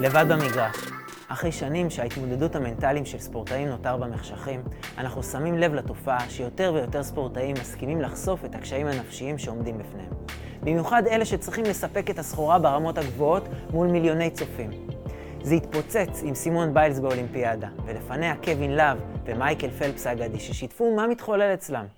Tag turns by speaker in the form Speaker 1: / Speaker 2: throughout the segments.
Speaker 1: לבד במגרש. אחרי שנים שההתמודדות המנטליים של ספורטאים נותר במחשכים, אנחנו שמים לב לתופעה שיותר ויותר ספורטאים מסכימים לחשוף את הקשיים הנפשיים שעומדים בפניהם. במיוחד אלה שצריכים לספק את הסחורה ברמות הגבוהות מול מיליוני צופים. זה התפוצץ עם סימון ביילס באולימפיאדה, ולפניה קווין לאב ומייקל פלפס האגדי, ששיתפו מה מתחולל אצלם.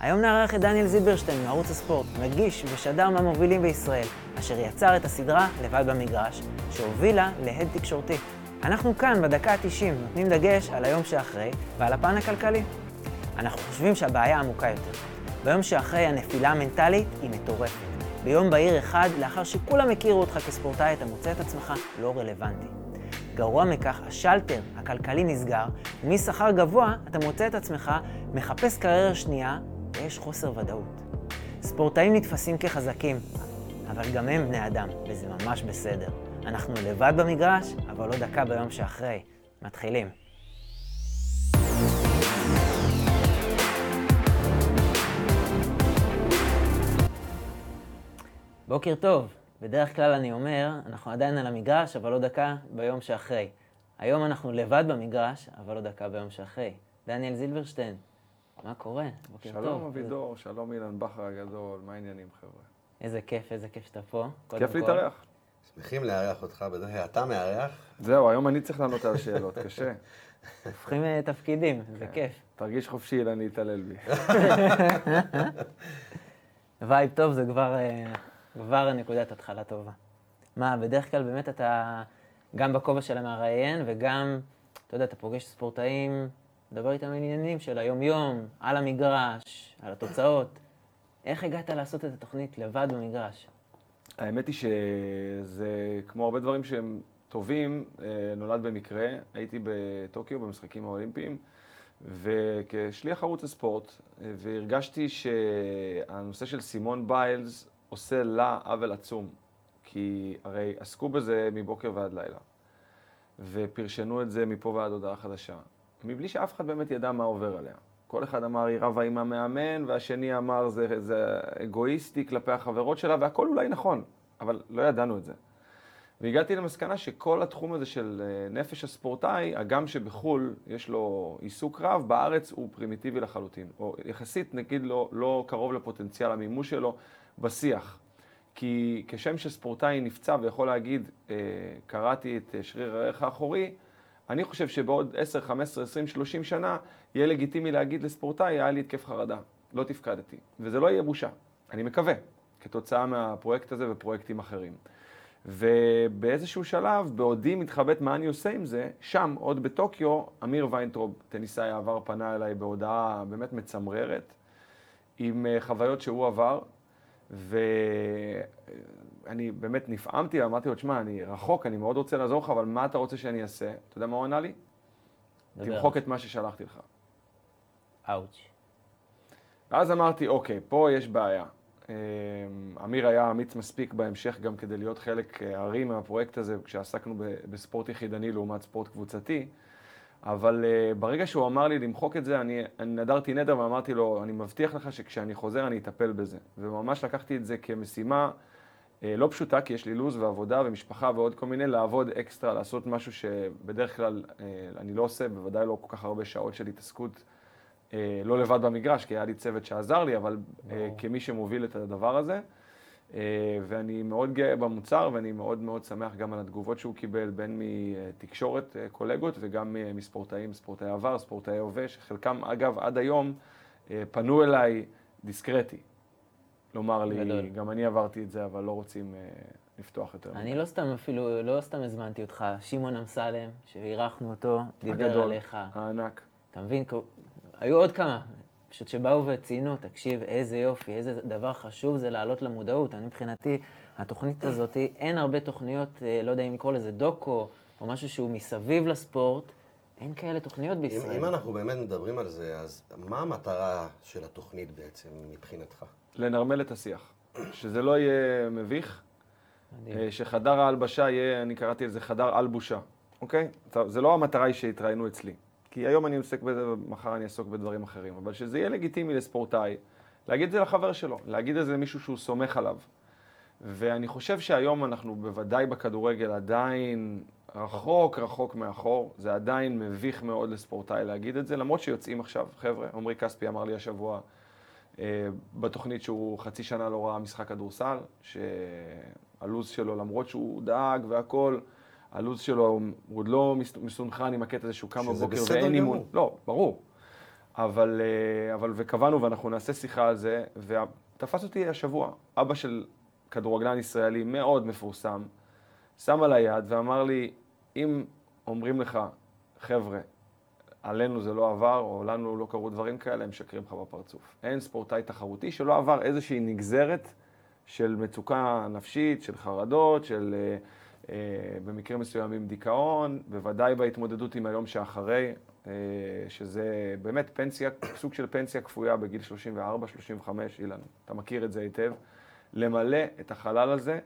Speaker 1: היום נארח את דניאל זילברשטיין מערוץ הספורט, מגיש ושדר מהמובילים בישראל, אשר יצר את הסדרה לבד במגרש, שהובילה להד תקשורתי. אנחנו כאן, בדקה ה-90, נותנים דגש על היום שאחרי ועל הפן הכלכלי. אנחנו חושבים שהבעיה עמוקה יותר. ביום שאחרי הנפילה המנטלית היא מטורפת. ביום בהיר אחד, לאחר שכולם הכירו אותך כספורטאי, אתה מוצא את עצמך לא רלוונטי. גרוע מכך, השלטר הכלכלי נסגר, ומשכר גבוה אתה מוצא את עצמך מחפש קריירה שנייה, ויש חוסר ודאות. ספורטאים נתפסים כחזקים, אבל גם הם בני אדם, וזה ממש בסדר. אנחנו לבד במגרש, אבל עוד דקה ביום שאחרי. מתחילים. בוקר טוב. בדרך כלל אני אומר, אנחנו עדיין על המגרש, אבל עוד דקה ביום שאחרי. היום אנחנו לבד במגרש, אבל עוד דקה ביום שאחרי. דניאל זילברשטיין, מה קורה?
Speaker 2: בוקר שלום טוב. שלום אבידור, שלום אילן בכר הגדול, מה העניינים חבר'ה?
Speaker 1: איזה כיף, איזה כיף שאתה פה.
Speaker 2: כיף להתארח.
Speaker 3: שמחים לארח אותך, בדרך כלל אתה מארח.
Speaker 2: זהו, היום אני צריך לענות על השאלות, קשה.
Speaker 1: הופכים אה, תפקידים, זה כן. כיף.
Speaker 2: תרגיש חופשי, אילן, להתעלל בי.
Speaker 1: וייב טוב זה כבר, אה, כבר נקודת התחלה טובה. מה, בדרך כלל באמת אתה, גם בכובע של המראיין וגם, אתה יודע, אתה פוגש ספורטאים, מדבר איתם על עניינים של היום-יום, על המגרש, על התוצאות. איך הגעת לעשות את התוכנית לבד במגרש?
Speaker 2: האמת היא שזה כמו הרבה דברים שהם טובים, אה, נולד במקרה. הייתי בטוקיו במשחקים האולימפיים, וכשליח ערוץ הספורט, אה, והרגשתי שהנושא של סימון ביילס עושה לה עוול עצום, כי הרי עסקו בזה מבוקר ועד לילה, ופרשנו את זה מפה ועד הודעה חדשה, מבלי שאף אחד באמת ידע מה עובר עליה. כל אחד אמר היא רבה עם המאמן, והשני אמר זה, זה אגואיסטי כלפי החברות שלה, והכל אולי נכון, אבל לא ידענו את זה. והגעתי למסקנה שכל התחום הזה של אה, נפש הספורטאי, הגם שבחו"ל יש לו עיסוק רב, בארץ הוא פרימיטיבי לחלוטין, או יחסית נגיד לא, לא קרוב לפוטנציאל המימוש שלו בשיח. כי כשם שספורטאי נפצע ויכול להגיד, אה, קראתי את שריר הערך האחורי, אני חושב שבעוד 10, 15, 20, 30 שנה יהיה לגיטימי להגיד לספורטאי, היה לי התקף חרדה, לא תפקדתי. וזה לא יהיה בושה, אני מקווה, כתוצאה מהפרויקט הזה ופרויקטים אחרים. ובאיזשהו שלב, בעודי מתחבט מה אני עושה עם זה, שם, עוד בטוקיו, אמיר ויינטרוב, טניסאי העבר, פנה אליי בהודעה באמת מצמררת, עם אה, חוויות שהוא עבר, ואני באמת נפעמתי, אמרתי לו, תשמע, אני רחוק, אני מאוד רוצה לעזור לך, אבל מה אתה רוצה שאני אעשה? אתה יודע מה הוא ענה לי? תמחוק את מה ששלחתי לך.
Speaker 1: אאוץ'.
Speaker 2: ואז אמרתי, אוקיי, פה יש בעיה. אמ, אמיר היה אמיץ מספיק בהמשך גם כדי להיות חלק הארי אה, מהפרויקט הזה, כשעסקנו בספורט יחידני לעומת ספורט קבוצתי. אבל uh, ברגע שהוא אמר לי למחוק את זה, אני, אני נדרתי נדר ואמרתי לו, אני מבטיח לך שכשאני חוזר אני אטפל בזה. וממש לקחתי את זה כמשימה לא פשוטה, כי יש לי לו"ז ועבודה ומשפחה ועוד כל מיני, לעבוד אקסטרה, לעשות משהו שבדרך כלל uh, אני לא עושה, בוודאי לא כל כך הרבה שעות של התעסקות, uh, לא לבד במגרש, כי היה לי צוות שעזר לי, אבל כמי שמוביל את הדבר הזה. אה, ואני מאוד גאה במוצר, ואני מאוד מאוד שמח גם על התגובות שהוא קיבל, בין מתקשורת אה, קולגות וגם מספורטאים, ספורטאי עבר, ספורטאי הווה, שחלקם, אגב, עד היום אה, פנו אליי דיסקרטי. לומר לי, גדול. גם אני עברתי את זה, אבל לא רוצים לפתוח יותר.
Speaker 1: אני לא סתם אפילו, לא סתם הזמנתי אותך, שמעון אמסלם, שאירחנו אותו, דיבר הגדול, עליך.
Speaker 2: הענק.
Speaker 1: אתה מבין? היו עוד כמה, פשוט שבאו וציינו, תקשיב, איזה יופי, איזה דבר חשוב זה לעלות למודעות. אני מבחינתי, התוכנית הזאת, אין הרבה תוכניות, אה, לא יודע אם לקרוא לזה דוקו, או משהו שהוא מסביב לספורט, אין כאלה תוכניות בישראל.
Speaker 3: אם, אם אנחנו באמת מדברים על זה, אז מה המטרה של התוכנית בעצם מבחינתך?
Speaker 2: לנרמל את השיח. שזה לא יהיה מביך, מדהים. אה, שחדר ההלבשה יהיה, אני קראתי לזה חדר על בושה, אוקיי? זה לא המטרה היא שיתראיינו אצלי. כי היום אני עוסק בזה ומחר אני אעסוק בדברים אחרים. אבל שזה יהיה לגיטימי לספורטאי, להגיד את זה לחבר שלו, להגיד את זה למישהו שהוא סומך עליו. ואני חושב שהיום אנחנו בוודאי בכדורגל עדיין רחוק רחוק מאחור, זה עדיין מביך מאוד לספורטאי להגיד את זה, למרות שיוצאים עכשיו, חבר'ה, עמרי כספי אמר לי השבוע אה, בתוכנית שהוא חצי שנה לא ראה משחק כדורסל, שהלו"ז שלו, למרות שהוא דאג והכול, הלו"ז שלו הוא עוד לא מסונכרן עם הקטע הזה שהוא קם בבוקר ואין אימון. לא, ברור. אבל, אה, אבל וקבענו ואנחנו נעשה שיחה על זה, ותפס אותי השבוע, אבא של כדורגלן ישראלי מאוד מפורסם, שם על היד ואמר לי, אם אומרים לך, חבר'ה, עלינו זה לא עבר, או לנו לא קרו דברים כאלה, הם משקרים לך בפרצוף. אין ספורטאי תחרותי שלא עבר איזושהי נגזרת של מצוקה נפשית, של חרדות, של אה, אה, במקרים מסוימים דיכאון, בוודאי בהתמודדות עם היום שאחרי, אה, שזה באמת פנסיה, סוג של פנסיה כפויה בגיל 34-35, אילן, אתה מכיר את זה היטב. למלא את החלל הזה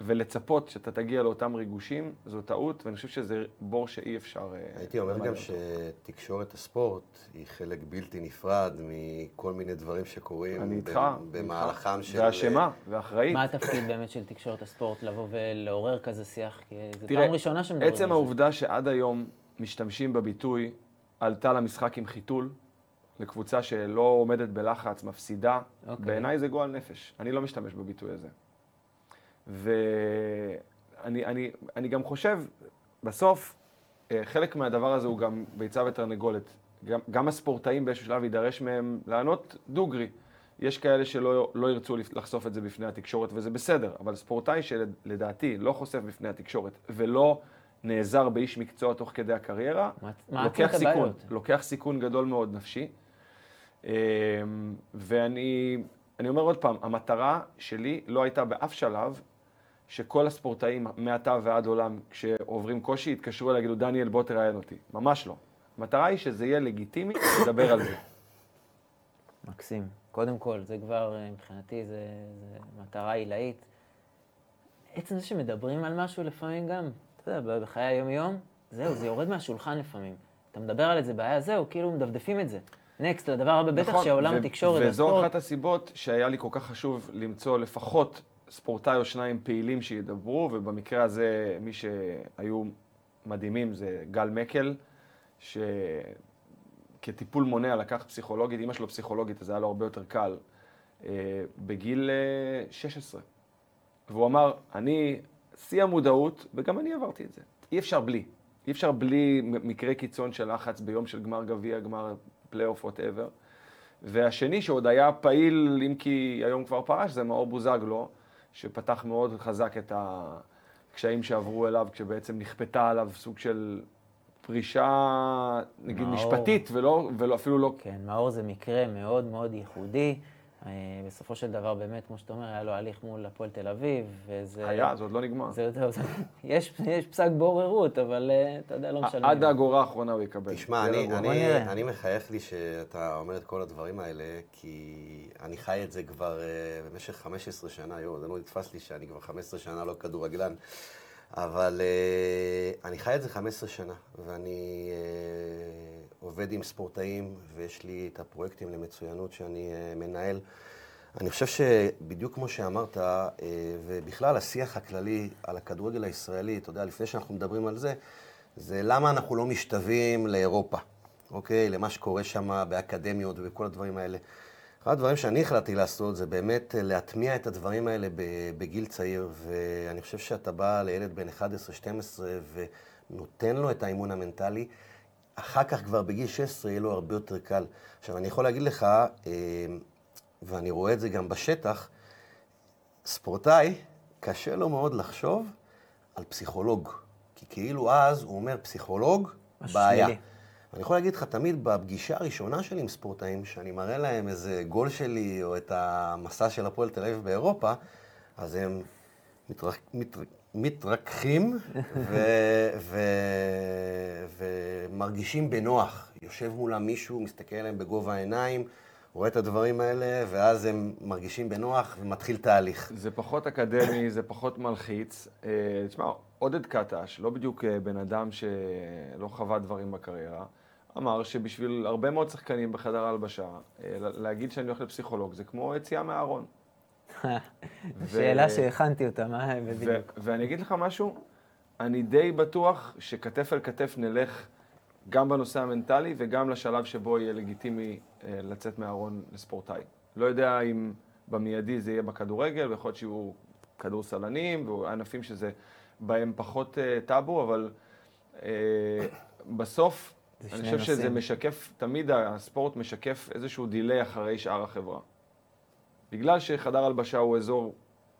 Speaker 2: ולצפות שאתה תגיע לאותם ריגושים, זו טעות, ואני חושב שזה בור שאי אפשר...
Speaker 3: אה, הייתי אומר גם שתקשורת הספורט היא חלק בלתי נפרד מכל מיני דברים שקורים
Speaker 2: אני איתך,
Speaker 3: במהלכם
Speaker 2: של... ואשמה, ואחראית.
Speaker 1: מה התפקיד באמת של תקשורת הספורט, לבוא ולעורר כזה שיח? כי זו פעם ראשונה שמדברים על
Speaker 2: זה. עצם העובדה שעד היום משתמשים בביטוי עלתה למשחק עם חיתול, לקבוצה שלא עומדת בלחץ, מפסידה, okay. אוקיי. בעיניי זה גועל נפש. אני לא משתמש בביטוי הזה. ואני אני, אני גם חושב, בסוף, אה, חלק מהדבר הזה הוא גם ביצה ותרנגולת. גם, גם הספורטאים באיזשהו שלב יידרש מהם לענות דוגרי. יש כאלה שלא לא ירצו לחשוף את זה בפני התקשורת, וזה בסדר, אבל ספורטאי שלדעתי לא חושף בפני התקשורת ולא נעזר באיש מקצוע תוך כדי הקריירה,
Speaker 1: מה,
Speaker 2: לוקח סיכון, הבעיות? לוקח סיכון גדול מאוד נפשי. אמ, ואני אומר עוד פעם, המטרה שלי לא הייתה באף שלב שכל הספורטאים מעתה ועד עולם, כשעוברים קושי, יתקשרו אליי, יגידו, דניאל, בוא תראיין אותי. ממש לא. המטרה היא שזה יהיה לגיטימי לדבר על זה.
Speaker 1: מקסים. קודם כל, זה כבר, אה, מבחינתי, זה, זה מטרה עילאית. עצם זה שמדברים על משהו לפעמים גם, אתה יודע, בחיי היום-יום, זהו, זה יורד מהשולחן לפעמים. אתה מדבר על איזה בעיה, זהו, כאילו מדפדפים את זה. נקסט, לדבר הבא, בטח נכון, שעולם התקשורת
Speaker 2: והספורט... וזו אחת הסיבות שהיה לי כל כך חשוב למצוא לפחות ספורטאי או שניים פעילים שידברו, ובמקרה הזה מי שהיו מדהימים זה גל מקל, שכטיפול מונע לקח פסיכולוגית, אימא שלו פסיכולוגית, אז היה לו הרבה יותר קל, אה, בגיל 16. אה, והוא אמר, אני, שיא המודעות, וגם אני עברתי את זה. אי אפשר בלי. אי אפשר בלי מקרה קיצון של לחץ ביום של גמר גביע, גמר פלייאוף, whatever. והשני שעוד היה פעיל, אם כי היום כבר פרש, זה מאור בוזגלו, שפתח מאוד חזק את הקשיים שעברו אליו, כשבעצם נכפתה עליו סוג של פרישה, נגיד, מאור. משפטית, ולא, ולא, אפילו לא...
Speaker 1: כן, מאור זה מקרה מאוד מאוד ייחודי. אה, בסופו של דבר, באמת, כמו שאתה אומר, היה לו הליך מול הפועל תל אביב, וזה...
Speaker 2: היה, זה עוד לא נגמר.
Speaker 1: זה, זה, זה, יש, יש פסק בוררות, אבל אה, אתה יודע, לא משנה.
Speaker 2: עד האגורה האחרונה הוא יקבל.
Speaker 3: תשמע, אני, אני, אני מחייך לי שאתה אומר את כל הדברים האלה, כי אני חי את זה כבר uh, במשך 15 שנה, יואו, זה לא נתפס לי שאני כבר 15 שנה לא כדורגלן. אבל uh, אני חי את זה 15 שנה, ואני uh, עובד עם ספורטאים, ויש לי את הפרויקטים למצוינות שאני uh, מנהל. אני חושב שבדיוק כמו שאמרת, uh, ובכלל השיח הכללי על הכדורגל הישראלי, אתה יודע, לפני שאנחנו מדברים על זה, זה למה אנחנו לא משתווים לאירופה, אוקיי? למה שקורה שם באקדמיות וכל הדברים האלה. אחד הדברים שאני החלטתי לעשות זה באמת אה, להטמיע את הדברים האלה בגיל צעיר, ואני חושב שאתה בא לילד בן 11-12 ונותן לו את האימון המנטלי, אחר כך כבר בגיל 16 יהיה לו הרבה יותר קל. עכשיו, אני יכול להגיד לך, אה, ואני רואה את זה גם בשטח, ספורטאי, קשה לו מאוד לחשוב על פסיכולוג. כי כאילו אז הוא אומר, פסיכולוג, בעיה. אני יכול להגיד לך, תמיד בפגישה הראשונה שלי עם ספורטאים, שאני מראה להם איזה גול שלי, או את המסע של הפועל תל אביב באירופה, אז הם מתרק, מתר, מתרככים ו, ו, ומרגישים בנוח. יושב מולם מישהו, מסתכל עליהם בגובה העיניים, רואה את הדברים האלה, ואז הם מרגישים בנוח ומתחיל תהליך.
Speaker 2: זה פחות אקדמי, זה פחות מלחיץ. אה, תשמע, עודד קטש, לא בדיוק אה, בן אדם שלא חווה דברים בקריירה, אמר שבשביל הרבה מאוד שחקנים בחדר ההלבשה, אה, להגיד שאני הולך לפסיכולוג זה כמו יציאה מהארון.
Speaker 1: שאלה שהכנתי אותה, מה בדיוק?
Speaker 2: ואני אגיד לך משהו, אני די בטוח שכתף אל כתף נלך גם בנושא המנטלי וגם לשלב שבו יהיה לגיטימי אה, לצאת מהארון לספורטאי. לא יודע אם במיידי זה יהיה בכדורגל, ויכול להיות שיהיו כדורסלנים וענפים שזה בהם פחות אה, טאבו, אבל אה, בסוף אני חושב נושאים. שזה משקף, תמיד הספורט משקף איזשהו דיליי אחרי שאר החברה. בגלל שחדר הלבשה הוא אזור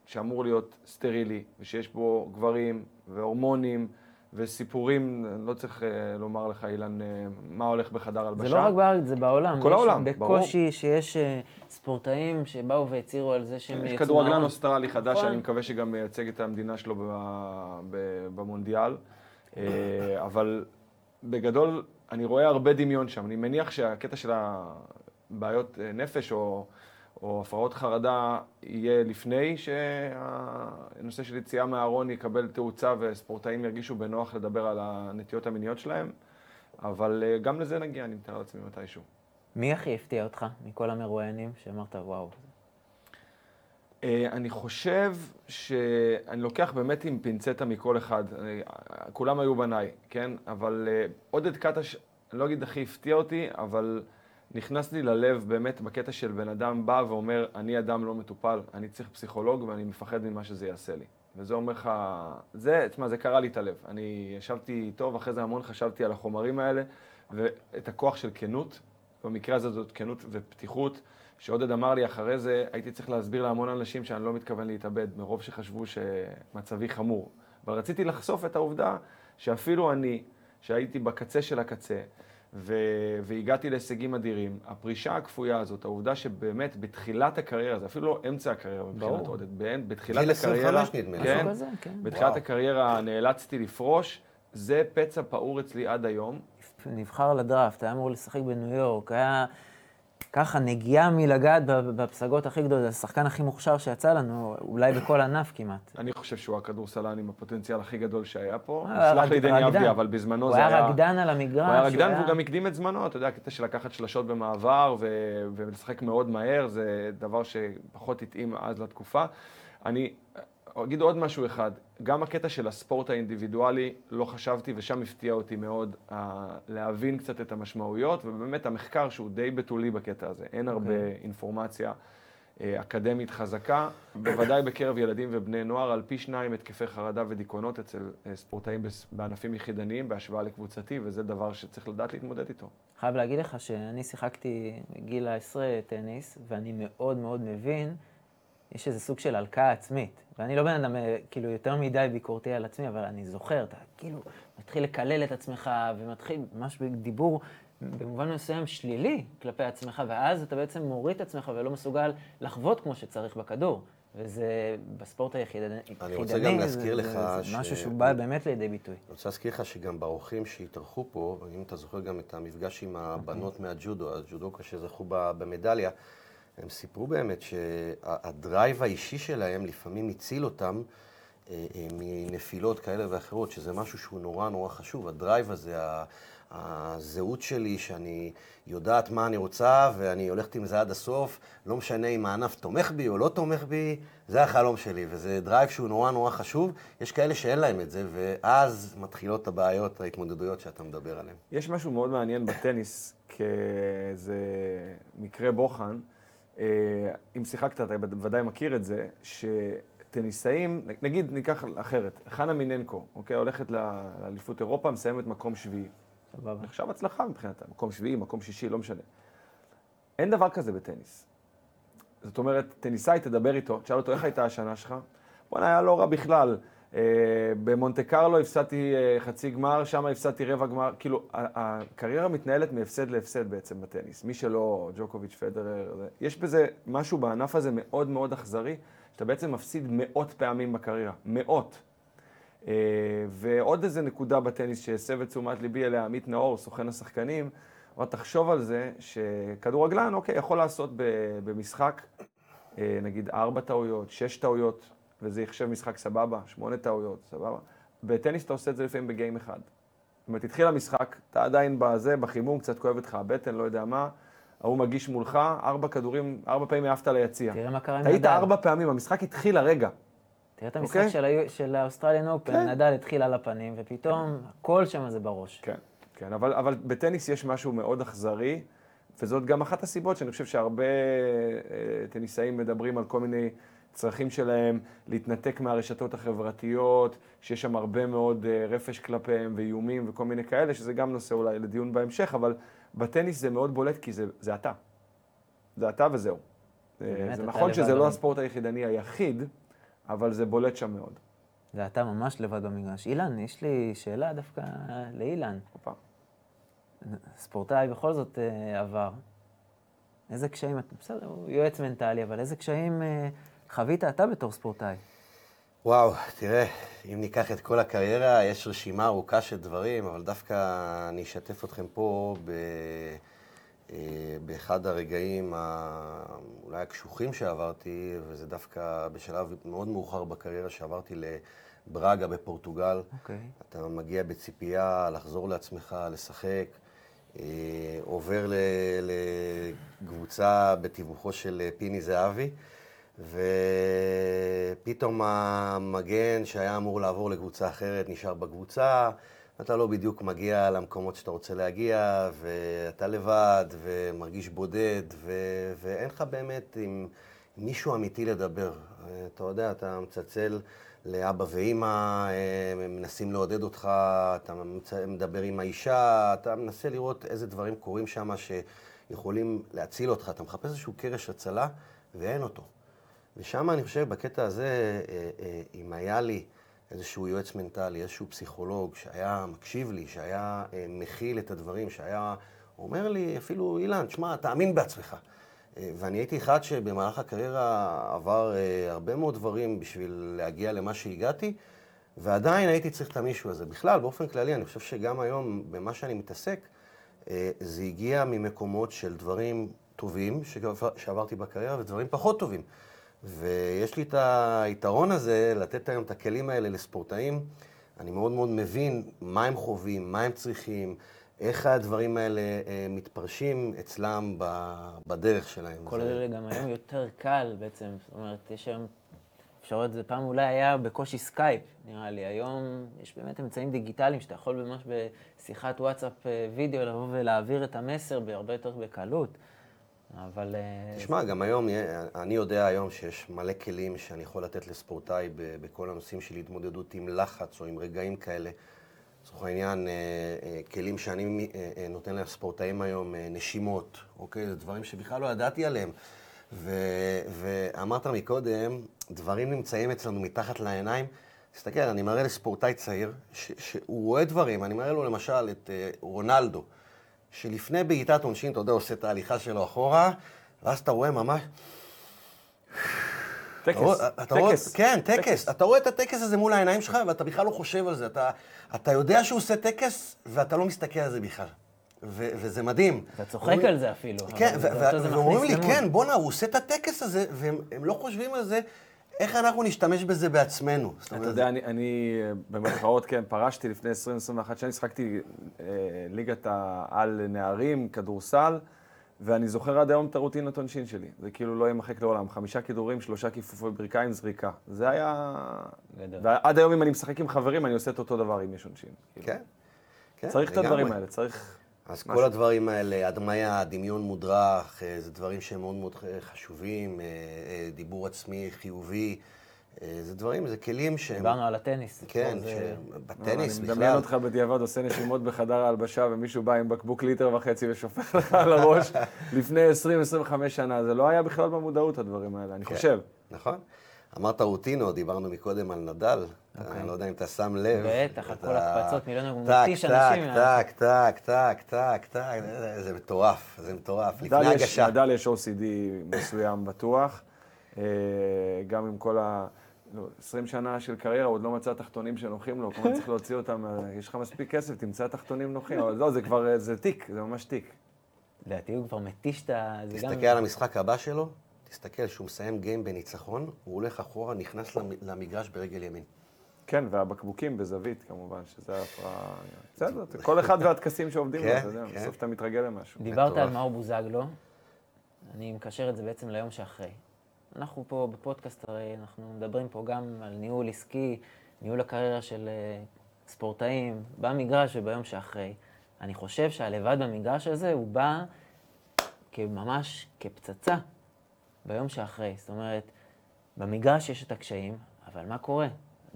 Speaker 2: שאמור להיות סטרילי, ושיש בו גברים והורמונים וסיפורים, לא צריך uh, לומר לך, אילן, uh, מה הולך בחדר הלבשה.
Speaker 1: זה לא רק בארץ, זה בעולם.
Speaker 2: כל העולם,
Speaker 1: ברור. בקושי שיש uh, ספורטאים שבאו והצהירו על זה שהם
Speaker 2: יצאו... יש כדורגלן אוסטרלי חדש, נכון. שאני מקווה שגם מייצג את המדינה שלו במונדיאל. אבל בגדול, אני רואה הרבה דמיון שם. אני מניח שהקטע של הבעיות נפש או... או הפרעות חרדה יהיה לפני שהנושא של יציאה מהארון יקבל תאוצה וספורטאים ירגישו בנוח לדבר על הנטיות המיניות שלהם, אבל אה, גם לזה נגיע, אני מתאר לעצמי מתישהו.
Speaker 1: מי הכי הפתיע אותך מכל המרואיינים שאמרת, וואו?
Speaker 2: אה, אני חושב שאני לוקח באמת עם פינצטה מכל אחד. אני, כולם היו בניי, כן? אבל אה, עודד קטש, אני לא אגיד הכי הפתיע אותי, אבל... נכנס לי ללב באמת בקטע של בן אדם בא ואומר, אני אדם לא מטופל, אני צריך פסיכולוג ואני מפחד ממה שזה יעשה לי. וזה אומר לך, זה, תשמע, זה קרה לי את הלב. אני ישבתי איתו, ואחרי זה המון חשבתי על החומרים האלה, ואת הכוח של כנות, במקרה הזה זאת כנות ופתיחות, שעודד אמר לי אחרי זה, הייתי צריך להסביר להמון אנשים שאני לא מתכוון להתאבד, מרוב שחשבו שמצבי חמור. אבל רציתי לחשוף את העובדה שאפילו אני, שהייתי בקצה של הקצה, ו- והגעתי להישגים אדירים. הפרישה הכפויה הזאת, העובדה שבאמת בתחילת הקריירה, זה אפילו לא אמצע הקריירה מבחינת עודד, בתחילת הקריירה, כן, כן. בתחילת וואו. הקריירה נאלצתי לפרוש, זה פצע פעור אצלי עד היום.
Speaker 1: נבחר לדראפט, היה אמור לשחק בניו יורק, היה ככה נגיעה מלגעת בפסגות הכי גדולות, זה השחקן הכי מוכשר שיצא לנו, אולי בכל ענף כמעט.
Speaker 2: אני חושב שהוא הכדורסלן עם הפוטנציאל הכי גדול שהיה פה. אה, סלח לי דני אבדיה, אבל בזמנו זה היה...
Speaker 1: הוא היה רקדן על המגרש. הוא
Speaker 2: היה רקדן והוא גם הקדים את זמנו, אתה יודע, הקטע של לקחת שלשות במעבר ולשחק מאוד מהר, זה דבר שפחות התאים אז לתקופה. אני אגיד עוד משהו אחד, גם הקטע של הספורט האינדיבידואלי, לא חשבתי, ושם הפתיע אותי מאוד uh, להבין קצת את המשמעויות, ובאמת המחקר שהוא די בתולי בקטע הזה, אין okay. הרבה אוקיי. אינפורמציה uh, אקדמית חזקה, בוודאי בקרב ילדים ובני נוער, על פי שניים התקפי חרדה ודיכאונות אצל uh, ספורטאים בענפים יחידניים בהשוואה לקבוצתי, וזה דבר שצריך לדעת להתמודד איתו.
Speaker 1: חייב להגיד לך שאני שיחקתי בגיל העשרה טניס, ואני מאוד מאוד מבין, יש איזה סוג של הלקאה עצמית. ואני לא בן אדם, אה, כאילו, יותר מדי ביקורתי על עצמי, אבל אני זוכר, אתה כאילו מתחיל לקלל את עצמך, ומתחיל ממש בדיבור במובן מסוים שלילי כלפי עצמך, ואז אתה בעצם מוריד את עצמך ולא מסוגל לחוות כמו שצריך בכדור. וזה בספורט היחידני,
Speaker 3: אני רוצה גם להזכיר לך
Speaker 1: זה, ש... משהו שהוא בא באמת לידי ביטוי.
Speaker 3: אני רוצה להזכיר לך שגם באורחים שהתארחו פה, אם אתה זוכר גם את המפגש עם הבנות מהג'ודו, הג'ודוקה שזכו במדליה, הם סיפרו באמת שה drive האישי שלהם לפעמים הציל אותם אה, אה, מנפילות כאלה ואחרות, שזה משהו שהוא נורא נורא חשוב. ה drive הזה, הזהות שלי, שאני יודעת מה אני רוצה ואני הולכת עם זה עד הסוף, לא משנה אם הענף תומך בי או לא תומך בי, זה החלום שלי, וזה drive שהוא נורא נורא חשוב. יש כאלה שאין להם את זה, ואז מתחילות הבעיות, ההתמודדויות שאתה מדבר עליהן.
Speaker 2: יש משהו מאוד מעניין בטניס, כאיזה מקרה בוחן. אה, אם שיחקת, אתה ודאי מכיר את זה, שטניסאים, נגיד ניקח אתלטית, חנה מיננקו, אוקיי, הולכת לאליפות אירופה, מסיימת מקום שביעי. סבבה. נחשב הצלחה מבחינתה, מקום שביעי, מקום שישי, לא משנה. אין דבר כזה בטניס. זאת אומרת, טניסאי תדבר איתו, תשאל אותו איך הייתה השנה שלך, בוא'נה, היה לא רע בכלל. אה, במונטה קרלו הפסדתי אה, חצי גמר, שם הפסדתי רבע גמר. כאילו, הקריירה מתנהלת מהפסד להפסד בעצם בטניס. מי שלא, ג'וקוביץ', פדרר, יש בזה משהו בענף הזה מאוד מאוד אכזרי, שאתה בעצם מפסיד מאות פעמים בקריירה. מאות. אה, ועוד איזה נקודה בטניס שהסב את תשומת ליבי אליה, עמית נאור, סוכן השחקנים, אבל תחשוב על זה שכדורגלן, אוקיי, יכול לעשות במשחק, נגיד ארבע טעויות, שש טעויות, וזה יחשב משחק סבבה, שמונה טעויות, סבבה. בטניס אתה עושה את זה לפעמים בגיים אחד. זאת אומרת, התחיל המשחק, אתה עדיין בזה, בחימום, קצת כואבת לך הבטן, לא יודע מה, ההוא מגיש מולך, ארבע כדורים, ארבע פעמים העפת ליציע.
Speaker 1: תראה מה קרה עם נדל.
Speaker 2: היית ארבע פעמים, המשחק התחיל הרגע.
Speaker 1: תראה את המשחק
Speaker 2: אוקיי?
Speaker 1: של ה- של ה Australian Open,
Speaker 2: כן.
Speaker 1: נדל התחיל על הפנים, ופתאום הכל שם זה בראש.
Speaker 2: כן, כן, אבל, אבל בטניס יש משהו מאוד אכזרי, וזאת גם אחת הסיבות שאני חושב שהרבה אה, טניסאים מדברים על כל מיני צרכים שלהם, להתנתק מהרשתות החברתיות, שיש שם הרבה מאוד אה, רפש כלפיהם ואיומים וכל מיני כאלה, שזה גם נושא אולי לדיון בהמשך, אבל בטניס זה מאוד בולט כי זה, זה אתה. זה אתה וזהו. אה, זה
Speaker 1: אתה
Speaker 2: נכון שזה לא. הספורט היחידני היחיד, אבל זה בולט שם מאוד.
Speaker 1: זה אתה ממש לבד במגרש. אילן, יש לי שאלה דווקא לאילן.
Speaker 2: הופה.
Speaker 1: ספורטאי בכל זאת אה, עבר. איזה קשיים, בסדר, הוא יועץ מנטלי, אבל איזה קשיים אה, חווית אתה בתור ספורטאי?
Speaker 3: וואו, תראה, אם ניקח את כל הקריירה, יש רשימה ארוכה של דברים, אבל דווקא אני אשתף אתכם פה ב... אה, באחד הרגעים ה- אולי הקשוחים שעברתי, וזה דווקא בשלב מאוד מאוחר בקריירה שעברתי לברגה בפורטוגל.
Speaker 1: אוקיי.
Speaker 3: אתה מגיע בציפייה לחזור לעצמך, לשחק, אה, עובר לקבוצה בתיווכו של פיני זהבי, ופתאום המגן שהיה אמור לעבור לקבוצה אחרת נשאר בקבוצה, אתה לא בדיוק מגיע למקומות שאתה רוצה להגיע, ואתה לבד, ומרגיש בודד, ו... ואין לך באמת עם מישהו אמיתי לדבר. אתה יודע, אתה מצלצל לאבא ואימא, הם מנסים לעודד אותך, אתה מדבר עם האישה, אתה מנסה לראות איזה דברים קורים שם שיכולים להציל אותך. אתה מחפש איזשהו קרש הצלה, ואין אותו. ושם אני חושב, בקטע הזה, אה, אה, אם היה לי איזשהו יועץ מנטלי, איזשהו פסיכולוג שהיה מקשיב לי, שהיה אה, מכיל את הדברים, שהיה אומר לי, אפילו, אילן, תשמע, תאמין בעצמך. ואני הייתי אחד שבמהלך הקריירה עבר הרבה מאוד דברים בשביל להגיע למה שהגעתי, ועדיין הייתי צריך את המישהו הזה. בכלל, באופן כללי, אני חושב שגם היום, במה שאני מתעסק, זה הגיע ממקומות של דברים טובים שעבר- שעברתי בקריירה ודברים פחות טובים. ויש לי את היתרון הזה לתת היום את הכלים האלה לספורטאים. אני מאוד מאוד מבין מה הם חווים, מה הם צריכים, איך הדברים האלה אה, מתפרשים אצלם בדרך שלהם.
Speaker 1: כל
Speaker 3: זה-
Speaker 1: אלה גם היום יותר קל בעצם, זאת אומרת, יש היום אפשרויות, זה פעם אולי היה בקושי סקייפ, נראה לי. היום יש באמת אמצעים דיגיטליים שאתה יכול ממש בשיחת וואטסאפ אה, וידאו לבוא ולהעביר את המסר בהרבה יותר בקלות. אבל... אה,
Speaker 3: תשמע, גם היום, יהיה- אני יודע היום שיש מלא כלים שאני יכול לתת לספורטאי בכל הנושאים של התמודדות עם לחץ או עם רגעים כאלה. לצורך העניין, אה, אה, כלים שאני אה, אה, נותן לספורטאים היום, אה, נשימות, אוקיי? זה דברים שבכלל לא ידעתי עליהם. ו- ואמרת מקודם, דברים נמצאים אצלנו מתחת לעיניים. תסתכל, אני מראה לספורטאי צעיר, ש- שהוא רואה דברים, אני מראה לו למשל את אה, רונלדו, שלפני בעיטת עונשין, אתה יודע, עושה את ההליכה שלו אחורה, ואז אתה רואה ממש...
Speaker 2: טקס,
Speaker 3: אתה רואה- אתה רואה-
Speaker 2: טקס.
Speaker 3: כן, טקס. אתה רואה את הטקס הזה מול העיניים שלך, ואתה בכלל לא חושב על זה. אתה, אתה יודע שהוא עושה טקס, ואתה לא מסתכל על זה בכלל. ו- וזה מדהים.
Speaker 1: אתה צוחק על זה אפילו.
Speaker 3: כן, ואומרים לי. כן, בואנה, הוא עושה את הטקס הזה, והם הם לא חושבים על זה, איך אנחנו נשתמש בזה בעצמנו.
Speaker 2: אתה
Speaker 3: אומרת,
Speaker 2: יודע, אני, אני במרכאות, כן, פרשתי לפני 20-21 שנים, שחקתי אה, ליגת העל נערים, כדורסל, ואני זוכר עד היום את הרוטינת עונשין שלי. זה כאילו לא יימחק לעולם. חמישה כידורים, שלושה כיפופי ברכיים, זריקה. זה היה...
Speaker 1: גדול.
Speaker 2: ועד היום אם אני משחק עם חברים, אני עושה את אותו דבר אם יש עונשין. כאילו.
Speaker 3: כן. כן,
Speaker 2: צריך את. הדברים האלה, צריך...
Speaker 3: אז. כל הדברים האלה, הדמיה, דמיון מודרך, אה, זה דברים שהם מאוד מאוד חשובים, אה, אה, דיבור עצמי חיובי, אה, זה דברים, זה כלים שהם...
Speaker 1: דיברנו על הטניס.
Speaker 3: כן,
Speaker 1: זה-
Speaker 3: שבטניס
Speaker 2: אני
Speaker 3: בכלל...
Speaker 2: מדמיין אותך בדיעבד עושה נשימות בחדר ההלבשה, ומישהו בא עם בקבוק ליטר וחצי ושופך לך על הראש לפני 20-25 שנה. זה לא היה בכלל במודעות, הדברים האלה, אני
Speaker 3: כן.
Speaker 2: חושב.
Speaker 3: נכון. אמרת רוטינו, דיברנו מקודם על נדל.
Speaker 1: אוקיי.
Speaker 3: אני לא יודע אם אתה שם לב.
Speaker 1: בטח, על
Speaker 3: אתה-
Speaker 1: כל ההקפצות, מיליון הוא
Speaker 3: טק,
Speaker 1: מתיש
Speaker 3: טק,
Speaker 1: אנשים.
Speaker 3: טק, טק, טק, טק, טק, זה- מטורף, זה מטורף. לפני הגשה.
Speaker 2: נדל יש OCD מסוים בטוח, אה, גם עם כל ה... לא, 20 שנה של קריירה, הוא עוד לא מצא תחתונים שנוחים לו, כלומר צריך להוציא אותם, אה, יש לך מספיק כסף, תמצא תחתונים נוחים, אבל לא, זה כבר, אה, זה תיק, זה ממש תיק.
Speaker 1: לדעתי הוא כבר מתיש את ה...
Speaker 3: תסתכל על המשחק הבא שלו, תסתכל, שהוא מסיים גיים בניצחון, הוא הולך אחורה, נכנס למ- למגרש ברגל ימין.
Speaker 2: כן, והבקבוקים בזווית, כמובן, שזה הפרעה... בסדר, כל אחד והטקסים שעובדים לו,
Speaker 3: כן,
Speaker 2: אתה יודע,
Speaker 3: כן.
Speaker 2: בסוף אתה מתרגל למשהו.
Speaker 1: דיברת על. מאור בוזגלו, אני מקשר את זה בעצם ליום שאחרי. אנחנו פה בפודקאסט, הרי אנחנו מדברים פה גם על ניהול עסקי, ניהול הקריירה של uh, ספורטאים, במגרש וביום שאחרי. אני חושב שהלבד במגרש הזה הוא בא ממש כפצצה ביום שאחרי. זאת אומרת, במגרש יש את הקשיים, אבל מה קורה?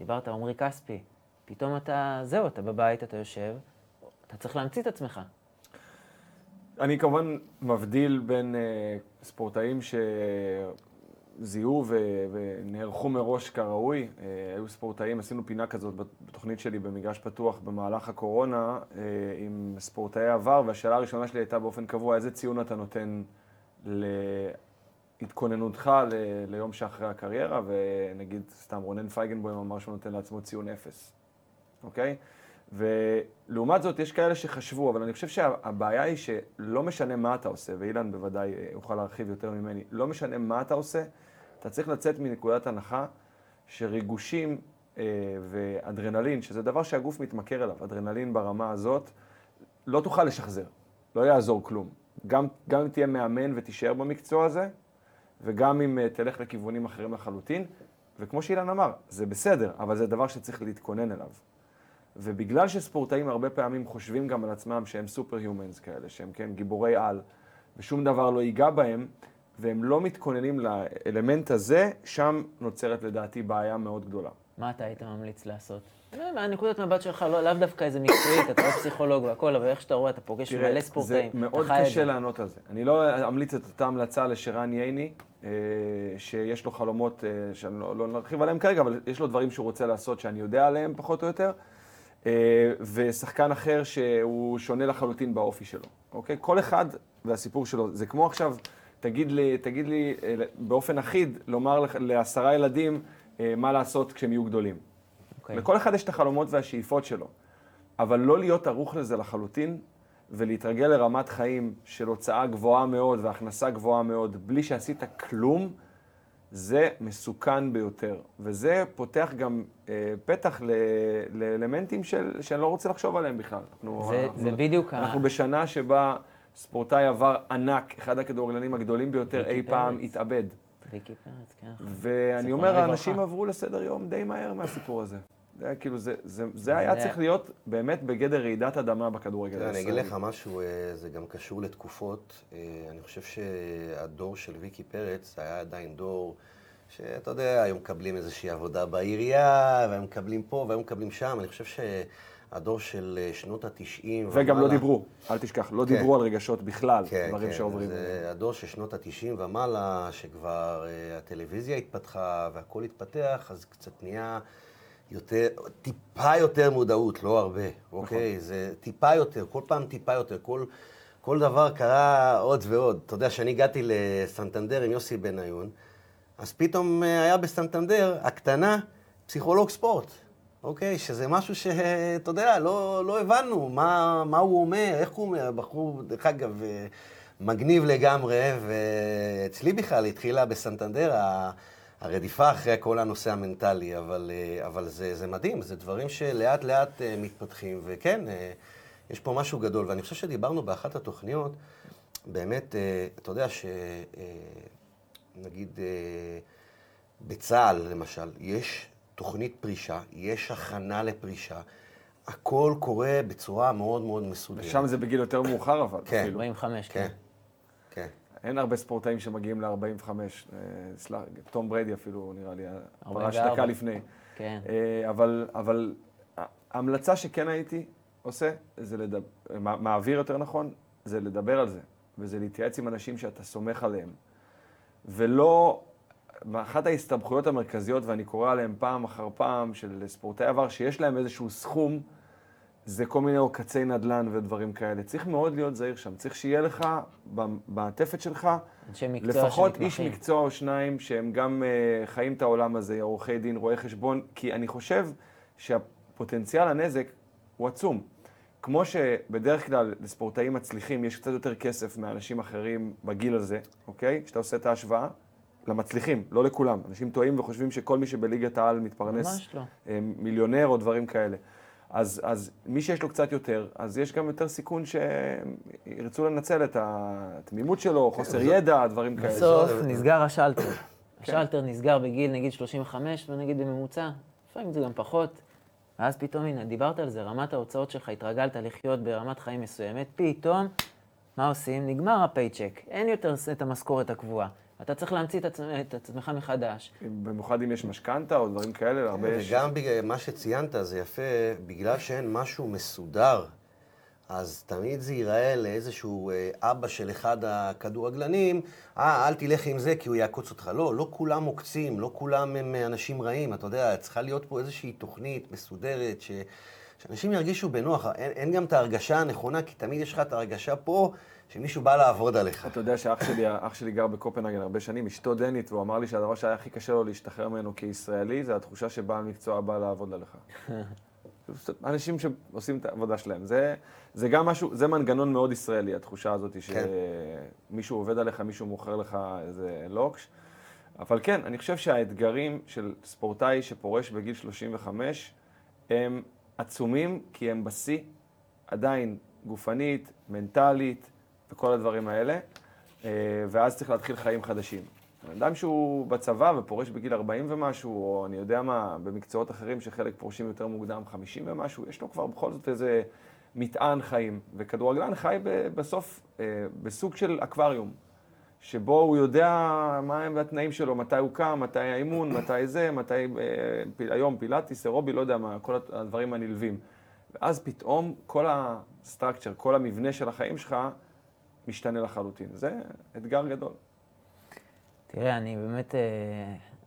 Speaker 1: דיברת על עמרי כספי, פתאום אתה, זהו, אתה בבית, אתה יושב, אתה צריך להמציא את עצמך.
Speaker 2: אני כמובן מבדיל בין uh, ספורטאים שזיהו ו- ונערכו מראש כראוי. Uh, היו ספורטאים, עשינו פינה כזאת בתוכנית שלי במגרש פתוח במהלך הקורונה uh, עם ספורטאי עבר, והשאלה הראשונה שלי הייתה באופן קבוע, איזה ציון אתה נותן להתכוננותך ל- ליום שאחרי הקריירה, ונגיד, סתם רונן פייגנבוים אמר שהוא נותן לעצמו ציון אפס, אוקיי? ולעומת זאת, יש כאלה שחשבו, אבל אני חושב שהבעיה היא שלא משנה מה אתה עושה, ואילן בוודאי יוכל להרחיב יותר ממני, לא משנה מה אתה עושה, אתה צריך לצאת מנקודת הנחה שריגושים אה, ואדרנלין, שזה דבר שהגוף מתמכר אליו, אדרנלין ברמה הזאת, לא תוכל לשחזר, לא יעזור כלום. גם, גם אם תהיה מאמן ותישאר במקצוע הזה, וגם אם uh, תלך לכיוונים אחרים לחלוטין, וכמו שאילן אמר, זה בסדר, אבל זה דבר שצריך להתכונן אליו. ובגלל שספורטאים הרבה פעמים חושבים גם על עצמם שהם סופר-הומנס כאלה, שהם כן גיבורי על, ושום דבר לא ייגע בהם, והם לא מתכוננים לאלמנט הזה, שם נוצרת לדעתי בעיה מאוד גדולה.
Speaker 1: מה אתה היית ממליץ לעשות? מהנקודת מבט שלך, לא, לאו דווקא איזה מקצועית, אתה לא פסיכולוג והכל, אבל איך שאתה רואה, אתה פוגש מלא ספורטאים.
Speaker 2: זה מאוד קשה לענות על זה. אני לא אמליץ את אותה המלצה לשרן ייני, אה, שיש לו חלומות, אה, שאני לא, לא נרחיב עליהם כרגע, אבל יש לו דברים שהוא רוצה לעשות שאני יודע עליהם פחות או יותר. אה, ושחקן אחר שהוא שונה לחלוטין באופי שלו, אוקיי? כל אחד והסיפור שלו. זה כמו עכשיו, תגיד לי, תגיד לי אה, באופן אחיד, לומר לעשרה ילדים אה, מה לעשות כשהם יהיו גדולים. אוקיי. לכל אחד יש את החלומות והשאיפות שלו, אבל לא להיות ערוך לזה לחלוטין, ולהתרגל לרמת חיים של הוצאה גבוהה מאוד והכנסה גבוהה מאוד, בלי שעשית כלום, זה מסוכן ביותר, וזה פותח גם אה, פתח ל, לאלמנטים של, שאני לא רוצה לחשוב עליהם בכלל.
Speaker 1: אנחנו, זה, אנחנו, זה בדיוק
Speaker 2: אנחנו ה... בשנה שבה ספורטאי עבר ענק, אחד הכדורגלנים הגדולים ביותר אי פעם, התאבד.
Speaker 1: ריקי פרץ, כן.
Speaker 2: ואני אומר, האנשים עברו לסדר יום די מהר מהסיפור הזה. זה היה כאילו, זה, זה, זה היה צריך להיות באמת בגדר רעידת אדמה בכדורגל
Speaker 3: הישראלי. אני אגיד לך משהו, אה, זה גם קשור לתקופות. אה, אני חושב שהדור של ויקי פרץ היה עדיין דור שאתה יודע, היו מקבלים איזושהי עבודה בעירייה, והיו מקבלים פה והיו מקבלים שם. אני חושב שהדור של אה, שנות התשעים
Speaker 2: ומעלה... וגם לא דיברו, אל תשכח, לא כן. דיברו על רגשות בכלל, כן, דברים כן, שעוברים.
Speaker 3: זה הדור של שנות התשעים ומעלה, שכבר הטלוויזיה התפתחה והכול התפתח, אז קצת נהיה... יותר, טיפה יותר מודעות, לא הרבה, אוקיי? נכון. זה טיפה יותר, כל פעם טיפה יותר, כל, כל דבר קרה עוד ועוד. אתה יודע, כשאני הגעתי לסנטנדר עם יוסי בניון, אז פתאום אה, היה בסנטנדר, הקטנה, פסיכולוג ספורט, אוקיי? שזה משהו שאתה יודע, לא, לא הבנו מה, מה הוא אומר, איך הוא אומר, בחור, דרך אגב, אה, מגניב לגמרי, ואצלי בכלל התחילה בסנטנדר, הרדיפה אחרי כל הנושא המנטלי, אבל, אה, אבל זה, זה מדהים, זה דברים שלאט לאט אה, מתפתחים, וכן, אה, יש פה משהו גדול, ואני חושב שדיברנו באחת התוכניות, באמת, אתה יודע שנגיד בצה"ל, למשל, יש תוכנית פרישה, יש הכנה לפרישה, הכל קורה בצורה מאוד מאוד מסודרת.
Speaker 2: ושם זה בגיל יותר מאוחר אבל,
Speaker 1: כן, 45, כן.
Speaker 3: כן.
Speaker 2: אין הרבה ספורטאים שמגיעים ל-45, אה, תום בריידי אפילו, נראה לי, פרש דקה לפני.
Speaker 1: כן.
Speaker 2: אה, אבל, אבל ההמלצה שכן הייתי עושה, זה לדבר, מעביר יותר נכון, זה לדבר על זה, וזה להתייעץ עם אנשים שאתה סומך עליהם. ולא, אחת ההסתבכויות המרכזיות, ואני קורא עליהן פעם אחר פעם, של ספורטאי עבר, שיש להם איזשהו סכום, זה כל מיני עוקצי נדל"ן ודברים כאלה. צריך מאוד להיות זהיר שם. צריך שיהיה לך, במעטפת שלך, לפחות איש מקצוע או שניים שהם גם uh, חיים את העולם הזה, עורכי דין, רואי חשבון, כי אני חושב שהפוטנציאל הנזק הוא עצום. כמו שבדרך כלל לספורטאים מצליחים יש קצת יותר כסף מאנשים אחרים בגיל הזה, אוקיי? כשאתה עושה את ההשוואה, למצליחים, לא לכולם. אנשים טועים וחושבים שכל מי שבליגת העל מתפרנס
Speaker 1: לא.
Speaker 2: מיליונר או דברים כאלה. אז, אז מי שיש לו קצת יותר, אז יש גם יותר סיכון שירצו לנצל את התמימות שלו, חוסר ידע, דברים כאלה.
Speaker 1: בסוף נסגר השלטר. השלטר נסגר בגיל נגיד 35, ונגיד בממוצע, לפעמים זה גם פחות. ואז פתאום, הנה, דיברת על זה, רמת ההוצאות שלך, התרגלת לחיות ברמת חיים מסוימת, פתאום, מה עושים? נגמר הפייצ'ק, אין יותר את המשכורת הקבועה. אתה צריך להמציא את, עצמך, את עצמך מחדש.
Speaker 2: במיוחד אם יש משכנתה או דברים כאלה, הרבה
Speaker 3: יש... וגם בגלל מה שציינת, זה יפה, בגלל שאין משהו מסודר, אז תמיד זה ייראה לאיזשהו אה, אבא של אחד הכדורגלנים, אה, אל תלך עם זה כי הוא יעקוץ אותך. לא, לא כולם עוקצים, לא כולם הם אה, אנשים רעים. אתה יודע, צריכה להיות פה איזושהי תוכנית מסודרת, ש... שאנשים ירגישו בנוח. אין, אין גם את ההרגשה הנכונה, כי תמיד יש לך את ההרגשה פה שמישהו בא לעבוד עליך.
Speaker 2: אתה יודע שאח שלי, אח שלי גר בקופנהגן הרבה שנים, אשתו דנית, והוא אמר לי שהדבר שהיה הכי קשה לו להשתחרר ממנו כישראלי, זה התחושה שבעל מקצוע בא לעבוד עליך. אנשים שעושים את העבודה שלהם. זה, זה גם משהו, זה מנגנון מאוד ישראלי, התחושה הזאת כן. שמישהו עובד עליך, מישהו מוכר לך איזה לוקש. אבל כן, אני חושב שהאתגרים של ספורטאי שפורש בגיל 35 הם עצומים, כי הם בשיא, עדיין גופנית, מנטלית וכל הדברים האלה, אה, ואז צריך להתחיל חיים חדשים. אדם שהוא בצבא ופורש בגיל 40 ומשהו, או אני יודע מה, במקצועות אחרים שחלק פורשים יותר מוקדם, 50 ומשהו, יש לו כבר בכל זאת איזה מטען חיים. וכדורגלן חי בסוף אה, בסוג של אקווריום, שבו הוא יודע מה הם התנאים שלו, מתי הוא קם, מתי האימון, מתי זה, מתי אה, היום פילאטיס, אירובי, לא יודע מה, כל הדברים הנלווים. ואז פתאום כל הסטרקצ'ר, כל המבנה של החיים שלך משתנה לחלוטין. זה אתגר גדול.
Speaker 1: תראה, אני באמת, אה,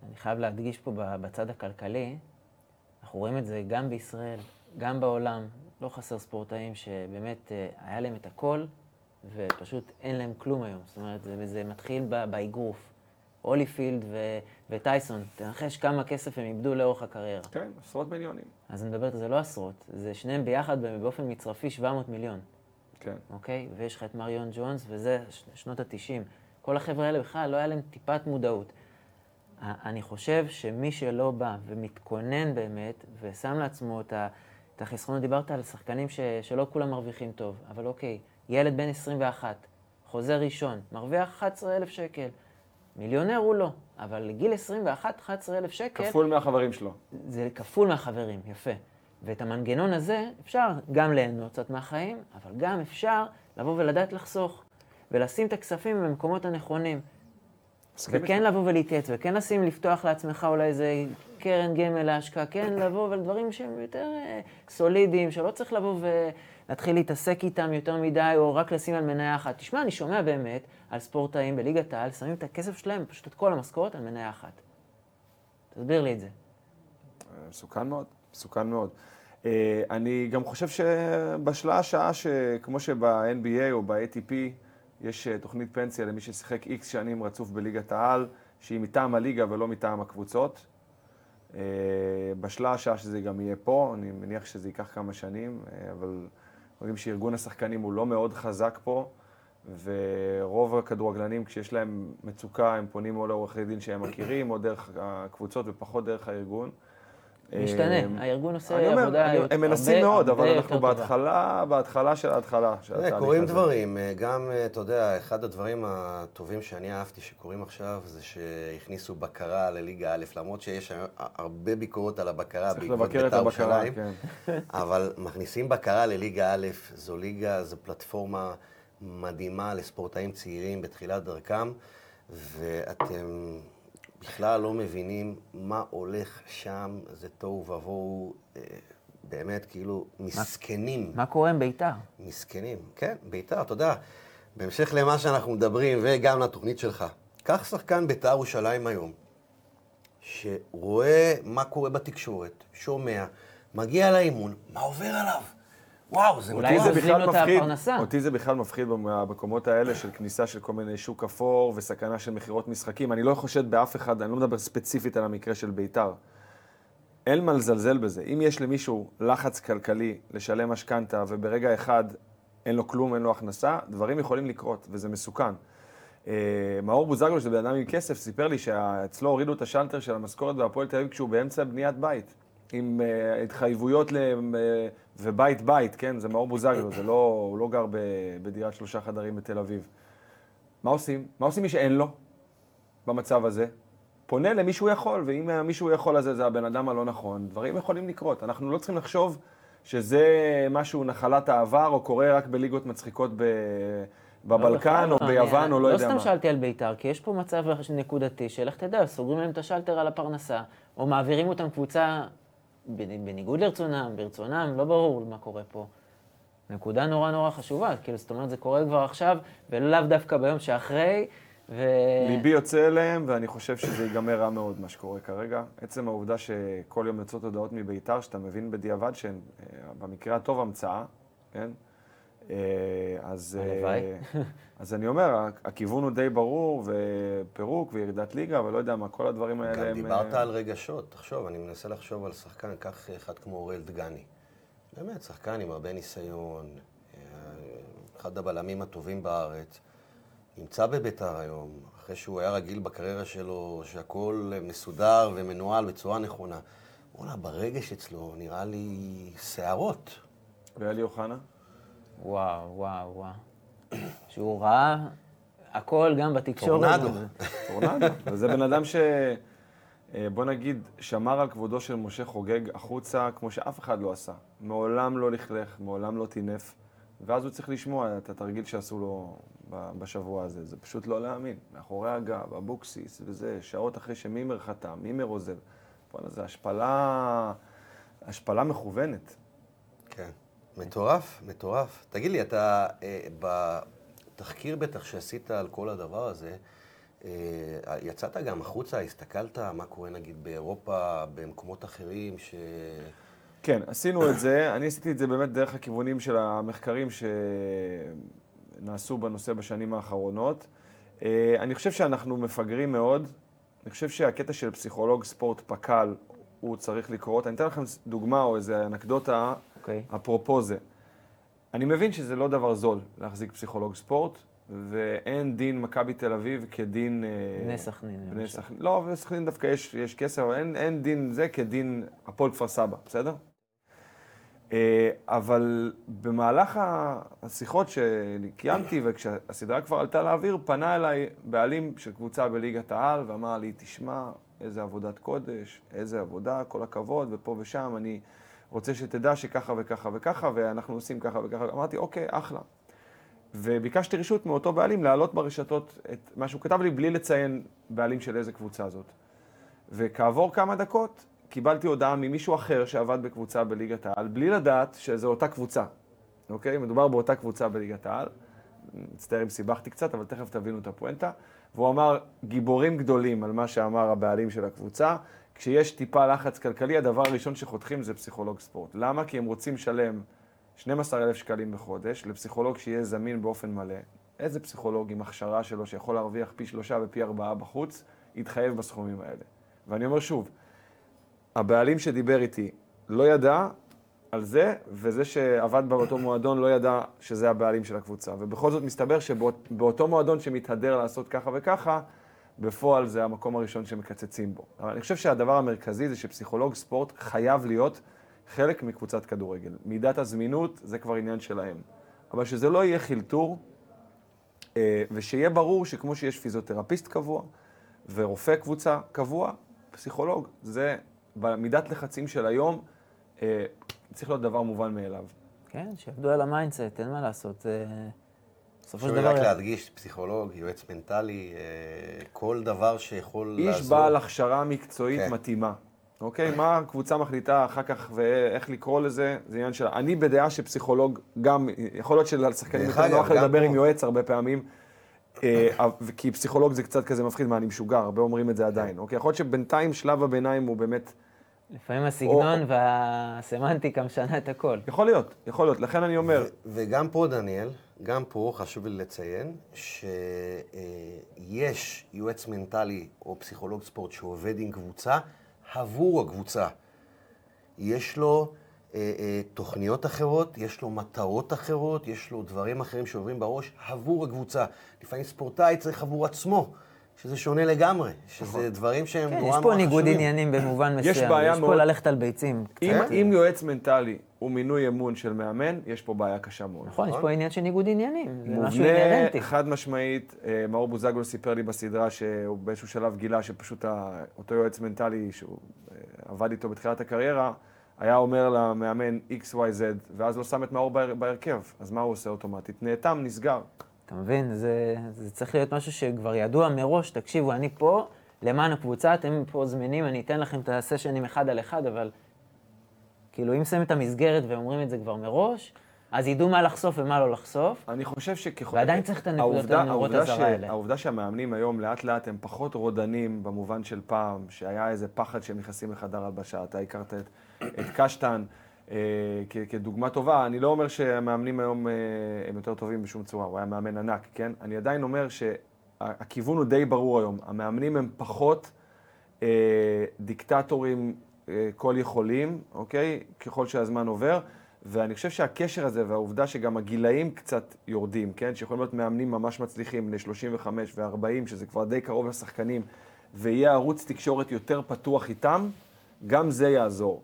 Speaker 1: אני חייב להדגיש פה בצד הכלכלי, אנחנו רואים את זה גם בישראל, גם בעולם. לא חסר ספורטאים שבאמת אה, היה להם את הכל, ופשוט אין להם כלום היום. זאת אומרת, זה, זה מתחיל באגרוף. הוליפילד ו- וטייסון, תנחש כמה כסף הם איבדו לאורך הקריירה.
Speaker 2: כן, עשרות מיליונים.
Speaker 1: אז אני מדבר, זה לא עשרות, זה שניהם ביחד באופן מצרפי 700 מיליון.
Speaker 2: כן.
Speaker 1: אוקיי? ויש לך את מריון ג'ונס, וזה שנות ה-90. כל החבר'ה האלה בכלל לא היה להם טיפת מודעות. אני חושב שמי שלא בא ומתכונן באמת, ושם לעצמו את, ה, את החסכונות, דיברת על שחקנים ש, שלא כולם מרוויחים טוב, אבל אוקיי, ילד בן 21, חוזה ראשון, מרוויח 11,000 שקל. מיליונר הוא לא, אבל לגיל 21, 11,000 שקל...
Speaker 2: כפול מהחברים שלו.
Speaker 1: זה כפול מהחברים, יפה. ואת המנגנון הזה אפשר גם ליהנות קצת מהחיים, אבל גם אפשר לבוא ולדעת לחסוך. ולשים את הכספים במקומות הנכונים. וכן לבוא ולהתייעץ, וכן לשים, לפתוח לעצמך אולי איזה קרן גמל להשקעה, כן לבוא ולדברים שהם יותר uh, סולידיים, שלא צריך לבוא ולהתחיל להתעסק איתם יותר מדי, או רק לשים על מניה אחת. תשמע, אני שומע באמת על ספורטאים בליגת העל, שמים את הכסף שלהם, פשוט את כל המשכורת, על מניה אחת. תסביר לי את זה.
Speaker 2: מסוכן מאוד, מסוכן מאוד. אה, אני גם חושב שבשלה השעה שכמו שב-NBA או ב-ATP, יש אה, תוכנית פנסיה למי ששיחק איקס שנים רצוף בליגת העל, שהיא מטעם הליגה ולא מטעם הקבוצות. אה, בשלה השעה שזה גם יהיה פה, אני מניח שזה ייקח כמה שנים, אבל רואים שארגון השחקנים הוא לא מאוד חזק פה, ורוב הכדורגלנים, כשיש להם מצוקה, הם פונים או לעורכי דין שהם מכירים, או דרך הקבוצות ופחות דרך הארגון.
Speaker 1: משתנה, אמ, הארגון עושה עבודה
Speaker 2: הרבה הם מנסים מאוד, אבל אנחנו בהתחלה, בהתחלה של ההתחלה.
Speaker 3: קורים דברים, אה, גם, אה, אתה יודע, אחד הדברים הטובים שאני אהבתי שקורים עכשיו, זה שהכניסו בקרה לליגה א', למרות שיש הרבה ביקורות על הבקרה
Speaker 2: בעקבות בית"ר ירושלים, כן.
Speaker 3: אבל מכניסים בקרה לליגה א', זו ליגה, זו פלטפורמה מדהימה לספורטאים צעירים בתחילת דרכם, ואתם... בכלל לא מבינים מה הולך שם, זה תוהו ובוהו, אה, באמת, כאילו, מסכנים.
Speaker 1: מה קורה עם ביתר?
Speaker 3: מסכנים, כן, ביתר, אתה יודע, בהמשך למה שאנחנו מדברים, וגם לתוכנית שלך, קח שחקן ביתר ירושלים היום, שרואה מה קורה בתקשורת, שומע, מגיע לאימון, מה עובר עליו? וואו, זה
Speaker 1: אולי זה בכלל מפחיד,
Speaker 2: אותי זה בכלל מפחיד במקומות האלה של כניסה של כל מיני שוק אפור וסכנה של מכירות משחקים. אני לא חושד באף אחד, אני לא מדבר ספציפית על המקרה של בית"ר. אין מה לזלזל בזה. אם יש למישהו לחץ כלכלי לשלם משכנתה וברגע אחד אין לו כלום, אין לו הכנסה, דברים יכולים לקרות, וזה מסוכן. אה, מאור בוזגלו, שזה בן אדם עם כסף, סיפר לי שאצלו הורידו את השלטר של המשכורת בהפועל תל אביב כשהוא באמצע בניית בית. עם uh, התחייבויות ל... Uh, ובית בית, כן? זה מאור בוזגלו, זה לא, הוא לא גר ב, בדירת שלושה חדרים בתל אביב. מה עושים? מה עושים מי שאין לו במצב הזה? פונה למי שהוא יכול, ואם מישהו יכול הזה זה הבן אדם הלא נכון, דברים יכולים לקרות. אנחנו לא צריכים לחשוב שזה משהו נחלת העבר, או קורה רק בליגות מצחיקות ב... בבלקן, או ביוון, או לא יודע
Speaker 1: מה.
Speaker 2: לא
Speaker 1: סתם שאלתי על בית"ר, כי יש פה מצב נקודתי, של איך תדע, סוגרים להם את השלטר על הפרנסה, או מעבירים אותם קבוצה בניגוד לרצונם, ברצונם, לא ברור מה קורה פה. נקודה נורא נורא חשובה, כאילו, זאת אומרת, זה קורה כבר עכשיו, ולאו דווקא ביום שאחרי, ו...
Speaker 2: ליבי יוצא אליהם, ואני חושב שזה ייגמר רע מאוד, מה שקורה כרגע. עצם העובדה שכל יום יוצאות הודעות מביתר, שאתה מבין בדיעבד שהן, אה, במקרה הטוב, המצאה, כן?
Speaker 1: אה, אז... הלוואי.
Speaker 2: אז אני אומר, הכיוון הוא די ברור, ופירוק וירידת ליגה, אבל לא יודע מה, כל הדברים האלה
Speaker 3: גם הם... דיברת על רגשות, תחשוב, אני מנסה לחשוב על שחקן, קח אחד כמו אוראל דגני. באמת, שחקן עם הרבה ניסיון, אחד הבלמים הטובים בארץ. נמצא בביתר היום, אחרי שהוא היה רגיל בקריירה שלו, שהכול מסודר ומנוהל בצורה נכונה. וואלה, ברגש אצלו נראה לי שערות.
Speaker 2: ואלי אוחנה?
Speaker 1: וואו, וואו, וואו. שהוא ראה הכל גם בתקשורת.
Speaker 3: טורנדו.
Speaker 2: טורנדו. וזה בן אדם ש... אה, בוא נגיד, שמר על כבודו של משה חוגג החוצה כמו שאף אחד לא עשה. מעולם לא לכלך, מעולם לא טינף, ואז הוא צריך לשמוע את התרגיל שעשו לו בשבוע הזה. זה פשוט לא להאמין. מאחורי הגב, אבוקסיס וזה, שעות אחרי שמימר חתם, מימר עוזב. בוא'נה, זה השפלה, השפלה מכוונת.
Speaker 3: כן. מטורף, מטורף. תגיד לי, אתה, אה, בתחקיר בטח שעשית על כל הדבר הזה, אה, יצאת גם החוצה, הסתכלת מה קורה נגיד באירופה, במקומות אחרים, ש...
Speaker 2: כן, עשינו את זה. אני עשיתי את זה באמת דרך הכיוונים של המחקרים שנעשו בנושא בשנים האחרונות. אה, אני חושב שאנחנו מפגרים מאוד. אני חושב שהקטע של פסיכולוג ספורט פק"ל, הוא צריך לקרות. אני אתן לכם דוגמה או איזו אנקדוטה. אוקיי. אפרופו זה. אני מבין שזה לא דבר זול להחזיק פסיכולוג ספורט, ואין דין מכבי תל אביב כדין...
Speaker 1: אה, בני סכנין.
Speaker 2: בני סכנין. לא, בסכנין דווקא יש, יש כסף, אבל אין, אין דין זה כדין הפועל כפר סבא, בסדר? אה, אבל במהלך השיחות שקיימתי, וכשהסדרה כבר עלתה לאוויר, פנה אליי בעלים של קבוצה בליגת העל ואמר לי, תשמע, איזה עבודת קודש, איזה עבודה, כל הכבוד, ופה ושם, אני רוצה שתדע שככה וככה וככה, ואנחנו עושים ככה וככה. אמרתי, אוקיי, אחלה. וביקשתי רשות מאותו בעלים להעלות ברשתות את מה שהוא כתב לי בלי לציין בעלים של איזה קבוצה זאת. וכעבור כמה דקות קיבלתי הודעה ממישהו אחר שעבד בקבוצה בליגת העל, בלי לדעת שזו אותה קבוצה, אוקיי? מדובר באותה קבוצה בליגת העל. מצטער אם סיבכתי קצת, אבל תכף תבינו את הפואנטה. והוא אמר, גיבורים גדולים על מה שאמר הבעלים של הקבוצה. כשיש טיפה לחץ כלכלי, הדבר הראשון שחותכים זה פסיכולוג ספורט. למה? כי הם רוצים לשלם 12,000 שקלים בחודש לפסיכולוג שיהיה זמין באופן מלא. איזה פסיכולוג עם הכשרה שלו שיכול להרוויח פי שלושה ופי ארבעה בחוץ, יתחייב בסכומים האלה. ואני אומר שוב, הבעלים שדיבר איתי לא ידע על זה, וזה שעבד באותו מועדון לא ידע שזה הבעלים של הקבוצה. ובכל זאת מסתבר שבאותו מועדון שמתהדר לעשות ככה וככה, בפועל זה המקום הראשון שמקצצים בו. אבל אני חושב שהדבר המרכזי זה שפסיכולוג ספורט חייב להיות חלק מקבוצת כדורגל. מידת הזמינות זה כבר עניין שלהם. אבל שזה לא יהיה חילטור, אה, ושיהיה ברור שכמו שיש פיזיותרפיסט קבוע ורופא קבוצה קבוע, פסיכולוג, זה במידת לחצים של היום, אה, צריך להיות דבר מובן מאליו.
Speaker 1: כן, שיעבדו על ה mindset, אין מה לעשות.
Speaker 3: בסופו של דבר... רק להדגיש, פסיכולוג, יועץ מנטלי, אה, כל דבר שיכול
Speaker 2: איש לעזור. איש בעל הכשרה מקצועית כן. מתאימה. אוקיי? מה הקבוצה מחליטה אחר כך ואיך לקרוא לזה, זה עניין שלה. אני בדעה שפסיכולוג גם, יכול להיות שלשחקנים יותר נוח לדבר עם יועץ הרבה פעמים, אה, כי פסיכולוג זה קצת כזה מפחיד, מה, אני משוגע, הרבה אומרים את זה עדיין. אוקיי? יכול להיות שבינתיים שלב הביניים הוא באמת...
Speaker 1: לפעמים הסגנון או... והסמנטיקה משנה את הכל.
Speaker 2: יכול להיות, יכול להיות, לכן אני אומר...
Speaker 3: וגם פה, דניאל, גם פה חשוב לי לציין שיש יועץ מנטלי או פסיכולוג ספורט שעובד עם קבוצה עבור הקבוצה. יש לו אה, אה, תוכניות אחרות, יש לו מטרות אחרות, יש לו דברים אחרים שעוברים בראש עבור הקבוצה. לפעמים ספורטאי צריך עבור עצמו. שזה שונה לגמרי, שזה דברים שהם
Speaker 1: כן,
Speaker 3: נורא
Speaker 1: יש
Speaker 3: נורא
Speaker 1: פה ניגוד
Speaker 3: חשובים.
Speaker 1: עניינים במובן מסוים.
Speaker 2: יש בעיה
Speaker 1: יש פה
Speaker 2: מאוד-
Speaker 1: ללכת על ביצים.
Speaker 2: אם,
Speaker 1: קצת.
Speaker 2: אם יועץ מנטלי הוא מינוי אמון של מאמן, יש פה בעיה קשה מאוד.
Speaker 1: נכון, יש
Speaker 3: נכון.
Speaker 1: פה עניין של ניגוד עניינים. זה משהו
Speaker 2: מובנה,
Speaker 1: אינהרנטי.
Speaker 2: חד משמעית, אה, מאור בוזגלו סיפר לי בסדרה שהוא באיזשהו שלב גילה שפשוט אותו יועץ מנטלי שהוא אה, עבד איתו בתחילת הקריירה, היה אומר למאמן XYZ, ואז לא שם את מאור בהר- בהרכב. אז מה הוא עושה אוטומטית? נאטם, נסגר.
Speaker 1: אתה מבין? זה, זה צריך להיות משהו שכבר ידוע מראש, תקשיבו, אני פה למען הקבוצה, אתם פה זמינים, אני אתן לכם את הסשנים אחד על אחד, אבל כאילו, אם שמים את המסגרת ואומרים את זה כבר מראש, אז ידעו מה לחשוף ומה לא לחשוף.
Speaker 2: אני חושב שככל...
Speaker 1: ועדיין צריך את הנקודות הנורות הזרה
Speaker 2: ש-
Speaker 1: האלה.
Speaker 2: העובדה שהמאמנים היום לאט לאט הם פחות רודנים במובן של פעם, שהיה איזה פחד שהם נכנסים לחדר הלבשה. אתה הכרת את, את קשטן כדוגמה טובה. אני לא אומר שהמאמנים היום אה, הם יותר טובים בשום צורה, הוא היה מאמן ענק, כן? אני עדיין אומר שהכיוון הוא די ברור היום. המאמנים הם פחות אה, דיקטטורים אה, כל יכולים, אוקיי? ככל שהזמן עובר. ואני חושב שהקשר הזה והעובדה שגם הגילאים קצת יורדים, כן? שיכולים להיות מאמנים ממש מצליחים, בני 35 ו-40, שזה כבר די קרוב לשחקנים, ויהיה ערוץ תקשורת יותר פתוח איתם, גם זה יעזור.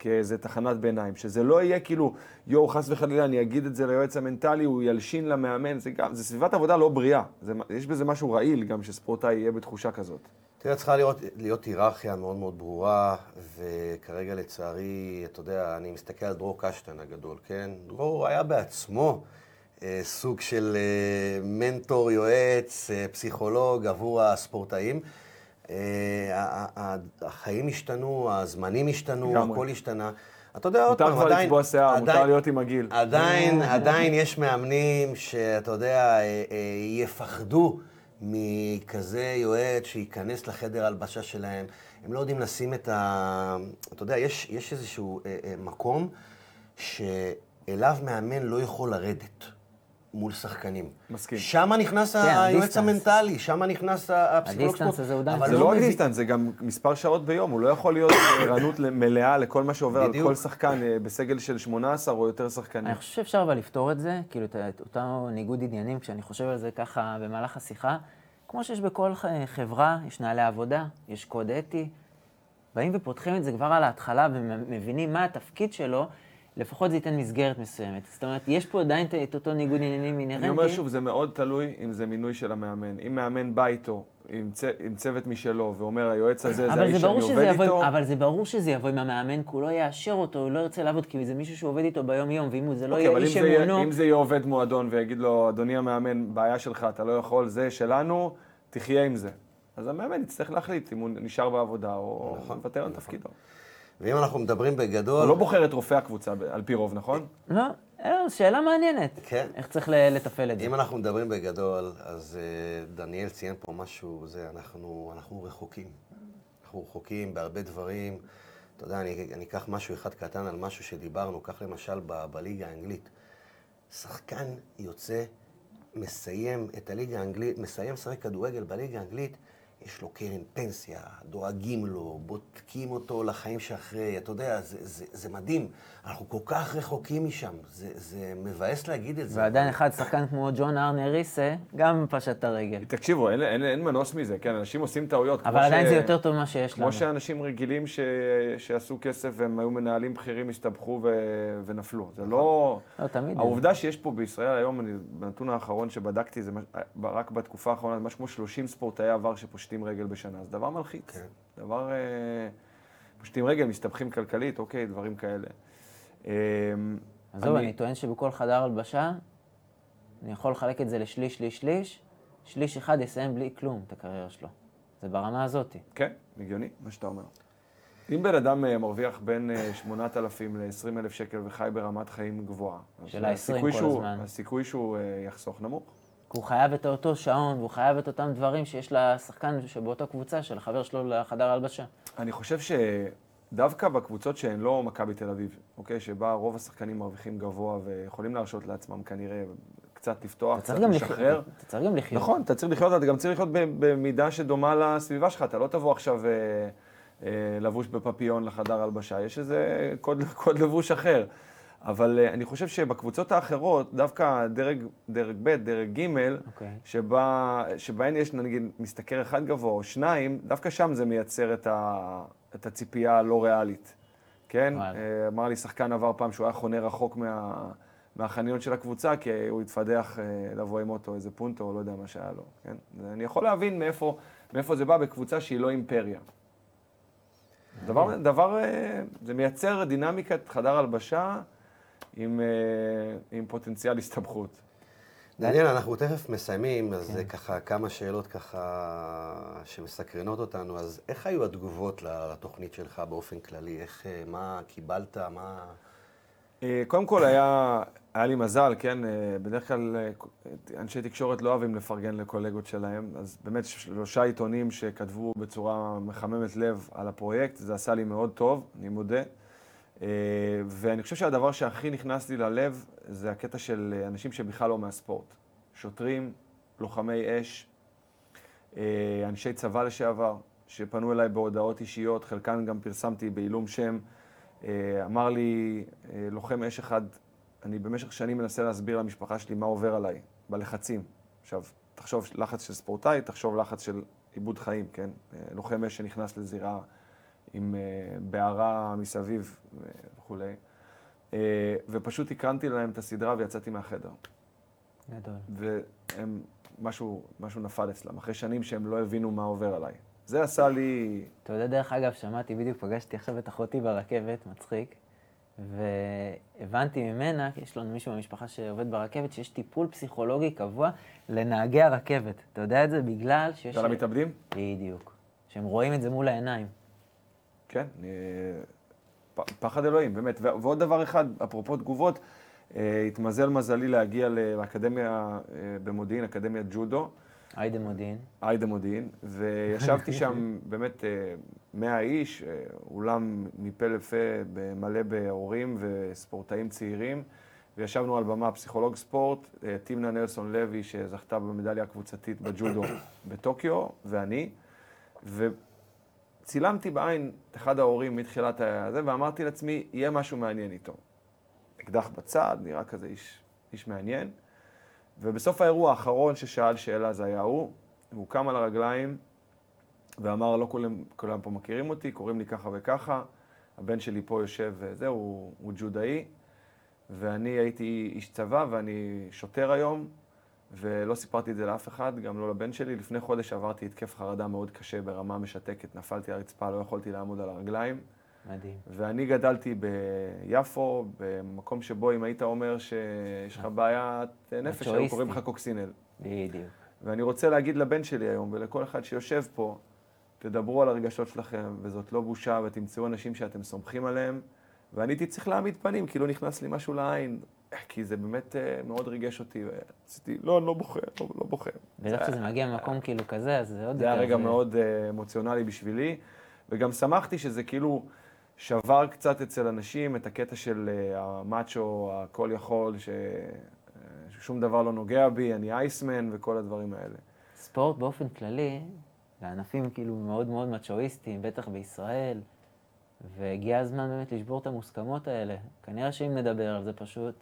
Speaker 2: כאיזה תחנת ביניים, שזה לא יהיה כאילו, יואו, חס וחלילה, אני אגיד את זה ליועץ המנטלי, הוא ילשין למאמן, זה גם, זה סביבת עבודה לא בריאה. זה, יש בזה משהו רעיל גם שספורטאי יהיה בתחושה כזאת.
Speaker 3: תראה, צריכה להיות, להיות היררכיה מאוד מאוד ברורה, וכרגע לצערי, אתה יודע, אני מסתכל על דרור קשטן הגדול, כן? דרור היה בעצמו אה, סוג של אה, מנטור, יועץ, אה, פסיכולוג עבור הספורטאים. אה, החיים השתנו, הזמנים השתנו. הכל השתנה. אתה יודע, עוד
Speaker 2: מותר
Speaker 3: פעם,
Speaker 2: כבר
Speaker 3: עדיין...
Speaker 2: לצבוע שיער, מותר להיות עם הגיל.
Speaker 3: עדיין, עדיין יש מאמנים שאתה יודע, אה, אה, יפחדו מכזה יועץ שייכנס לחדר הלבשה שלהם. הם לא יודעים לשים את ה... אתה יודע, יש, יש איזשהו מקום שאליו מאמן לא יכול לרדת מול שחקנים.
Speaker 2: מסכים.
Speaker 3: שם נכנס
Speaker 1: כן,
Speaker 3: היועץ. המנטלי, שם נכנס הפסיכולוג
Speaker 1: הדיסטנס הזה הוא די-
Speaker 3: אבל
Speaker 2: זה
Speaker 3: לא
Speaker 2: לא רק
Speaker 3: מביא-
Speaker 2: distance, זה גם מספר שעות ביום, הוא לא יכול להיות ערנות מלאה לכל מה שעובר על
Speaker 3: בדיוק.
Speaker 2: כל שחקן אה, בסגל של 18 או יותר שחקנים.
Speaker 1: אני חושב שאפשר אבל לפתור את זה, כאילו, את- את אותו ניגוד עניינים, כשאני חושב על זה ככה במהלך השיחה, כמו שיש בכל חברה, יש נהלי עבודה, יש קוד אתי. באים ופותחים את זה כבר על ההתחלה ומבינים מה התפקיד שלו, לפחות זה ייתן מסגרת מסוימת. זאת אומרת, יש פה עדיין את- אותו ניגוד עניינים אינהרנטי.
Speaker 2: אני אומר שוב, זה מאוד תלוי אם זה מינוי של המאמן. אם מאמן בא איתו עם, צ... עם צוות משלו ואומר, היועץ הזה זה
Speaker 1: אבל
Speaker 2: האיש
Speaker 1: זה,
Speaker 2: שאני עובד
Speaker 1: יבוא,
Speaker 2: איתו,
Speaker 1: אבל זה ברור שזה יבוא עם המאמן, כי הוא לא יאשר אותו, הוא לא ירצה לעבוד, כי זה מישהו שהוא עובד איתו ביום-יום, ואם הוא- זה לא
Speaker 2: אוקיי,
Speaker 1: יהיה איש אמונו...
Speaker 2: אם זה יהיה עובד מועדון ויגיד לו, אדוני המאמן, בעיה שלך, אתה לא יכול, זה שלנו, תחיה עם זה. אז המאמן יצטרך להחליט אם הוא נשאר בעבודה או
Speaker 3: נכון,
Speaker 2: מוותר על תפקידו.
Speaker 3: ואם אנחנו מדברים בגדול...
Speaker 2: הוא לא בוחר את רופא הקבוצה על פי רוב, נכון?
Speaker 1: לא, אה, שאלה מעניינת.
Speaker 3: כן.
Speaker 1: איך צריך לתפעל את זה.
Speaker 3: אם אנחנו מדברים בגדול, אז אה, דניאל ציין פה משהו, זה, אנחנו, אנחנו רחוקים. אנחנו רחוקים בהרבה דברים. אתה יודע, אני, אני אקח משהו אחד קטן על משהו שדיברנו, קח למשל ב, בליגה האנגלית. שחקן יוצא, מסיים את הליגה האנגלית, מסיים לשחק כדורגל בליגה האנגלית, יש לו קרן פנסיה, דואגים לו, בודקים אותו לחיים שאחרי, אתה יודע, זה, זה, זה מדהים. אנחנו כל כך רחוקים משם, זה, זה מבאס להגיד את זה.
Speaker 1: ועדיין אחד, שחקן כמו ג'ון ארנר ריסה, גם פשט את הרגל.
Speaker 2: תקשיבו, אין, אין, אין מנוס מזה, כן, אנשים עושים טעויות.
Speaker 1: אבל
Speaker 2: כמו
Speaker 1: עדיין
Speaker 2: ש-
Speaker 1: זה יותר טוב ממה שיש לנו.
Speaker 2: כמו שאנשים רגילים ש... שעשו כסף והם היו מנהלים בכירים, הסתבכו ו... ונפלו. זה לא...
Speaker 1: לא, תמיד.
Speaker 2: העובדה שיש פה בישראל היום, אני, בנתון האחרון שבדקתי, זה מש- רק בתקופה האחרונה, זה משהו כמו 30 ספורטאי עבר שפושטים רגל בשנה. זה דבר מלחיץ.
Speaker 3: כן.
Speaker 2: דבר... אה, פושטים רגל, מסתבכים כלכלית, אוקיי, דברים כאלה. אה,
Speaker 1: עזוב, אני טוען שבכל חדר הלבשה, אני יכול לחלק את זה לשליש, שליש, שליש, שליש אחד יסיים בלי כלום את הקריירה שלו. זה ברמה הזאת.
Speaker 2: כן, הגיוני, מה שאתה אומר. אם בן אדם אה, מרוויח בין אה, 8,000 ל-20,000 שקל וחי ברמת חיים גבוהה, אז
Speaker 1: של ה-20
Speaker 2: הסיכוי
Speaker 1: כל
Speaker 2: שהוא-
Speaker 1: הזמן.
Speaker 2: הסיכוי שהוא אה, יחסוך נמוך.
Speaker 1: כי הוא חייב את אותו שעון, והוא חייב את אותם דברים שיש לשחקן שבאותה קבוצה, של החבר שלו לחדר הלבשה.
Speaker 2: אני חושב שדווקא בקבוצות שהן לא מכבי תל אביב, אוקיי, שבה רוב השחקנים מרוויחים גבוה ויכולים להרשות לעצמם כנראה קצת לפתוח, קצת. לשחרר.
Speaker 1: אתה צריך גם לחיות.
Speaker 2: נכון, אתה צריך לחיות, אתה גם צריך לחיות במידה שדומה לסביבה שלך, אתה לא תבוא עכשיו אה, אה, לבוש בפפיון לחדר הלבשה, יש איזה קוד, קוד לבוש אחר. אבל uh, אני חושב שבקבוצות האחרות, דווקא דרג, דרג ב', דרג ג', okay.
Speaker 1: אוקיי.
Speaker 2: שבה, שבהן יש נגיד משתכר אחד גבוה או שניים, דווקא שם זה מייצר את, ה, את הציפייה הלא ריאלית. כן? Uh, אמר לי שחקן עבר פעם שהוא היה חונה רחוק מה, מהחניון של הקבוצה, כי הוא התפדח uh, לבוא עם אוטו, איזה פונטו, או לא יודע מה שהיה לו. כן? אני יכול להבין מאיפה, מאיפה זה בא בקבוצה שהיא לא אימפריה. דבר, דבר, זה מייצר דינמיקת חדר הלבשה. עם, אה, עם פוטנציאל הסתבכות.
Speaker 3: דניאל, אנחנו תכף מסיימים, אז כן. ככה כמה שאלות ככה שמסקרנות אותנו. אז איך היו התגובות לתוכנית שלך באופן כללי? איך, אה, מה קיבלת, מה...
Speaker 2: אה, קודם כל היה, היה לי מזל, כן? בדרך כלל אנשי תקשורת לא אוהבים לפרגן לקולגות שלהם, אז באמת שלושה עיתונים שכתבו בצורה מחממת לב על הפרויקט, זה עשה לי מאוד טוב, אני מודה. אה, ואני חושב שהדבר שהכי נכנס לי ללב זה הקטע של אנשים שבכלל לא מהספורט. שוטרים, לוחמי אש, אה, אנשי צבא לשעבר, שפנו אליי בהודעות אישיות, חלקן גם פרסמתי בעילום שם. אה, אמר לי לוחם אש אחד, אני במשך שנים מנסה להסביר למשפחה שלי מה עובר עליי, בלחצים. עכשיו, תחשוב לחץ של ספורטאי, תחשוב לחץ של עיבוד חיים, כן? לוחם אש שנכנס לזירה עם אה, בערה מסביב אה, וכולי. אה, ופשוט הקרנתי להם את הסדרה ויצאתי מהחדר.
Speaker 1: גדול.
Speaker 2: והם, משהו, משהו נפל אצלם, אחרי שנים שהם לא הבינו מה עובר עליי. זה עשה לי...
Speaker 1: אתה יודע, דרך אגב, שמעתי, בדיוק פגשתי עכשיו את אחותי ברכבת, מצחיק, והבנתי ממנה, כי יש לנו מישהו במשפחה שעובד ברכבת, שיש טיפול פסיכולוגי קבוע לנהגי הרכבת. אתה יודע את זה? בגלל שיש...
Speaker 2: בגלל המתאבדים?
Speaker 1: בדיוק. שהם רואים את זה מול העיניים.
Speaker 2: כן, פחד אלוהים, באמת. ועוד דבר אחד, אפרופו תגובות, אה, התמזל מזלי להגיע לאקדמיה אה, במודיעין, אקדמיית ג'ודו.
Speaker 1: היידה מודיעין.
Speaker 2: היידה מודיעין, וישבתי שם באמת 100 אה, איש, אולם מפה לפה מלא בהורים וספורטאים צעירים, וישבנו על במה פסיכולוג ספורט, טימנה נלסון לוי, שזכתה במדליה הקבוצתית בג'ודו בטוקיו, ואני, צילמתי בעין את אחד ההורים מתחילת הזה, ואמרתי לעצמי, יהיה משהו מעניין איתו. אקדח בצד, נראה כזה איש, איש מעניין. ובסוף האירוע האחרון ששאל שאלה זה היה הוא, והוא קם על הרגליים ואמר, לא כולם, כולם פה מכירים אותי, קוראים לי ככה וככה, הבן שלי פה יושב וזהו, הוא, הוא ג'ודאי, ואני הייתי איש צבא ואני שוטר היום, ולא סיפרתי את זה לאף אחד, גם לא לבן שלי. לפני חודש עברתי התקף חרדה מאוד קשה ברמה משתקת, נפלתי על הרצפה, לא יכולתי לעמוד על הרגליים.
Speaker 1: מדהים.
Speaker 2: ואני גדלתי ביפו, במקום שבו אם היית אומר שיש לך בעיית נפש, היו קוראים לך קוקסינל.
Speaker 1: בדיוק.
Speaker 2: ואני רוצה להגיד לבן שלי היום, ולכל אחד שיושב פה, תדברו על הרגשות שלכם, וזאת לא בושה, ותמצאו אנשים שאתם סומכים עליהם. ואני הייתי צריך להעמיד פנים, כי לא נכנס לי משהו לעין. כי זה באמת uh, מאוד ריגש אותי, ועשיתי, לא, אני לא בוחר, לא, לא בוחר.
Speaker 1: בטח כשזה מגיע ממקום כאילו כזה, אז זה עוד
Speaker 2: יותר... זה היה רגע מאוד uh, אמוציונלי בשבילי, וגם שמחתי שזה כאילו שבר קצת אצל אנשים את הקטע של uh, המאצ'ו, הכל יכול, ש... ששום דבר לא נוגע בי, אני אייסמן וכל הדברים האלה.
Speaker 1: ספורט באופן כללי, לענפים כאילו מאוד מאוד מצ'ואיסטיים, בטח בישראל, והגיע הזמן באמת לשבור את המוסכמות האלה. כנראה שאם נדבר על זה פשוט,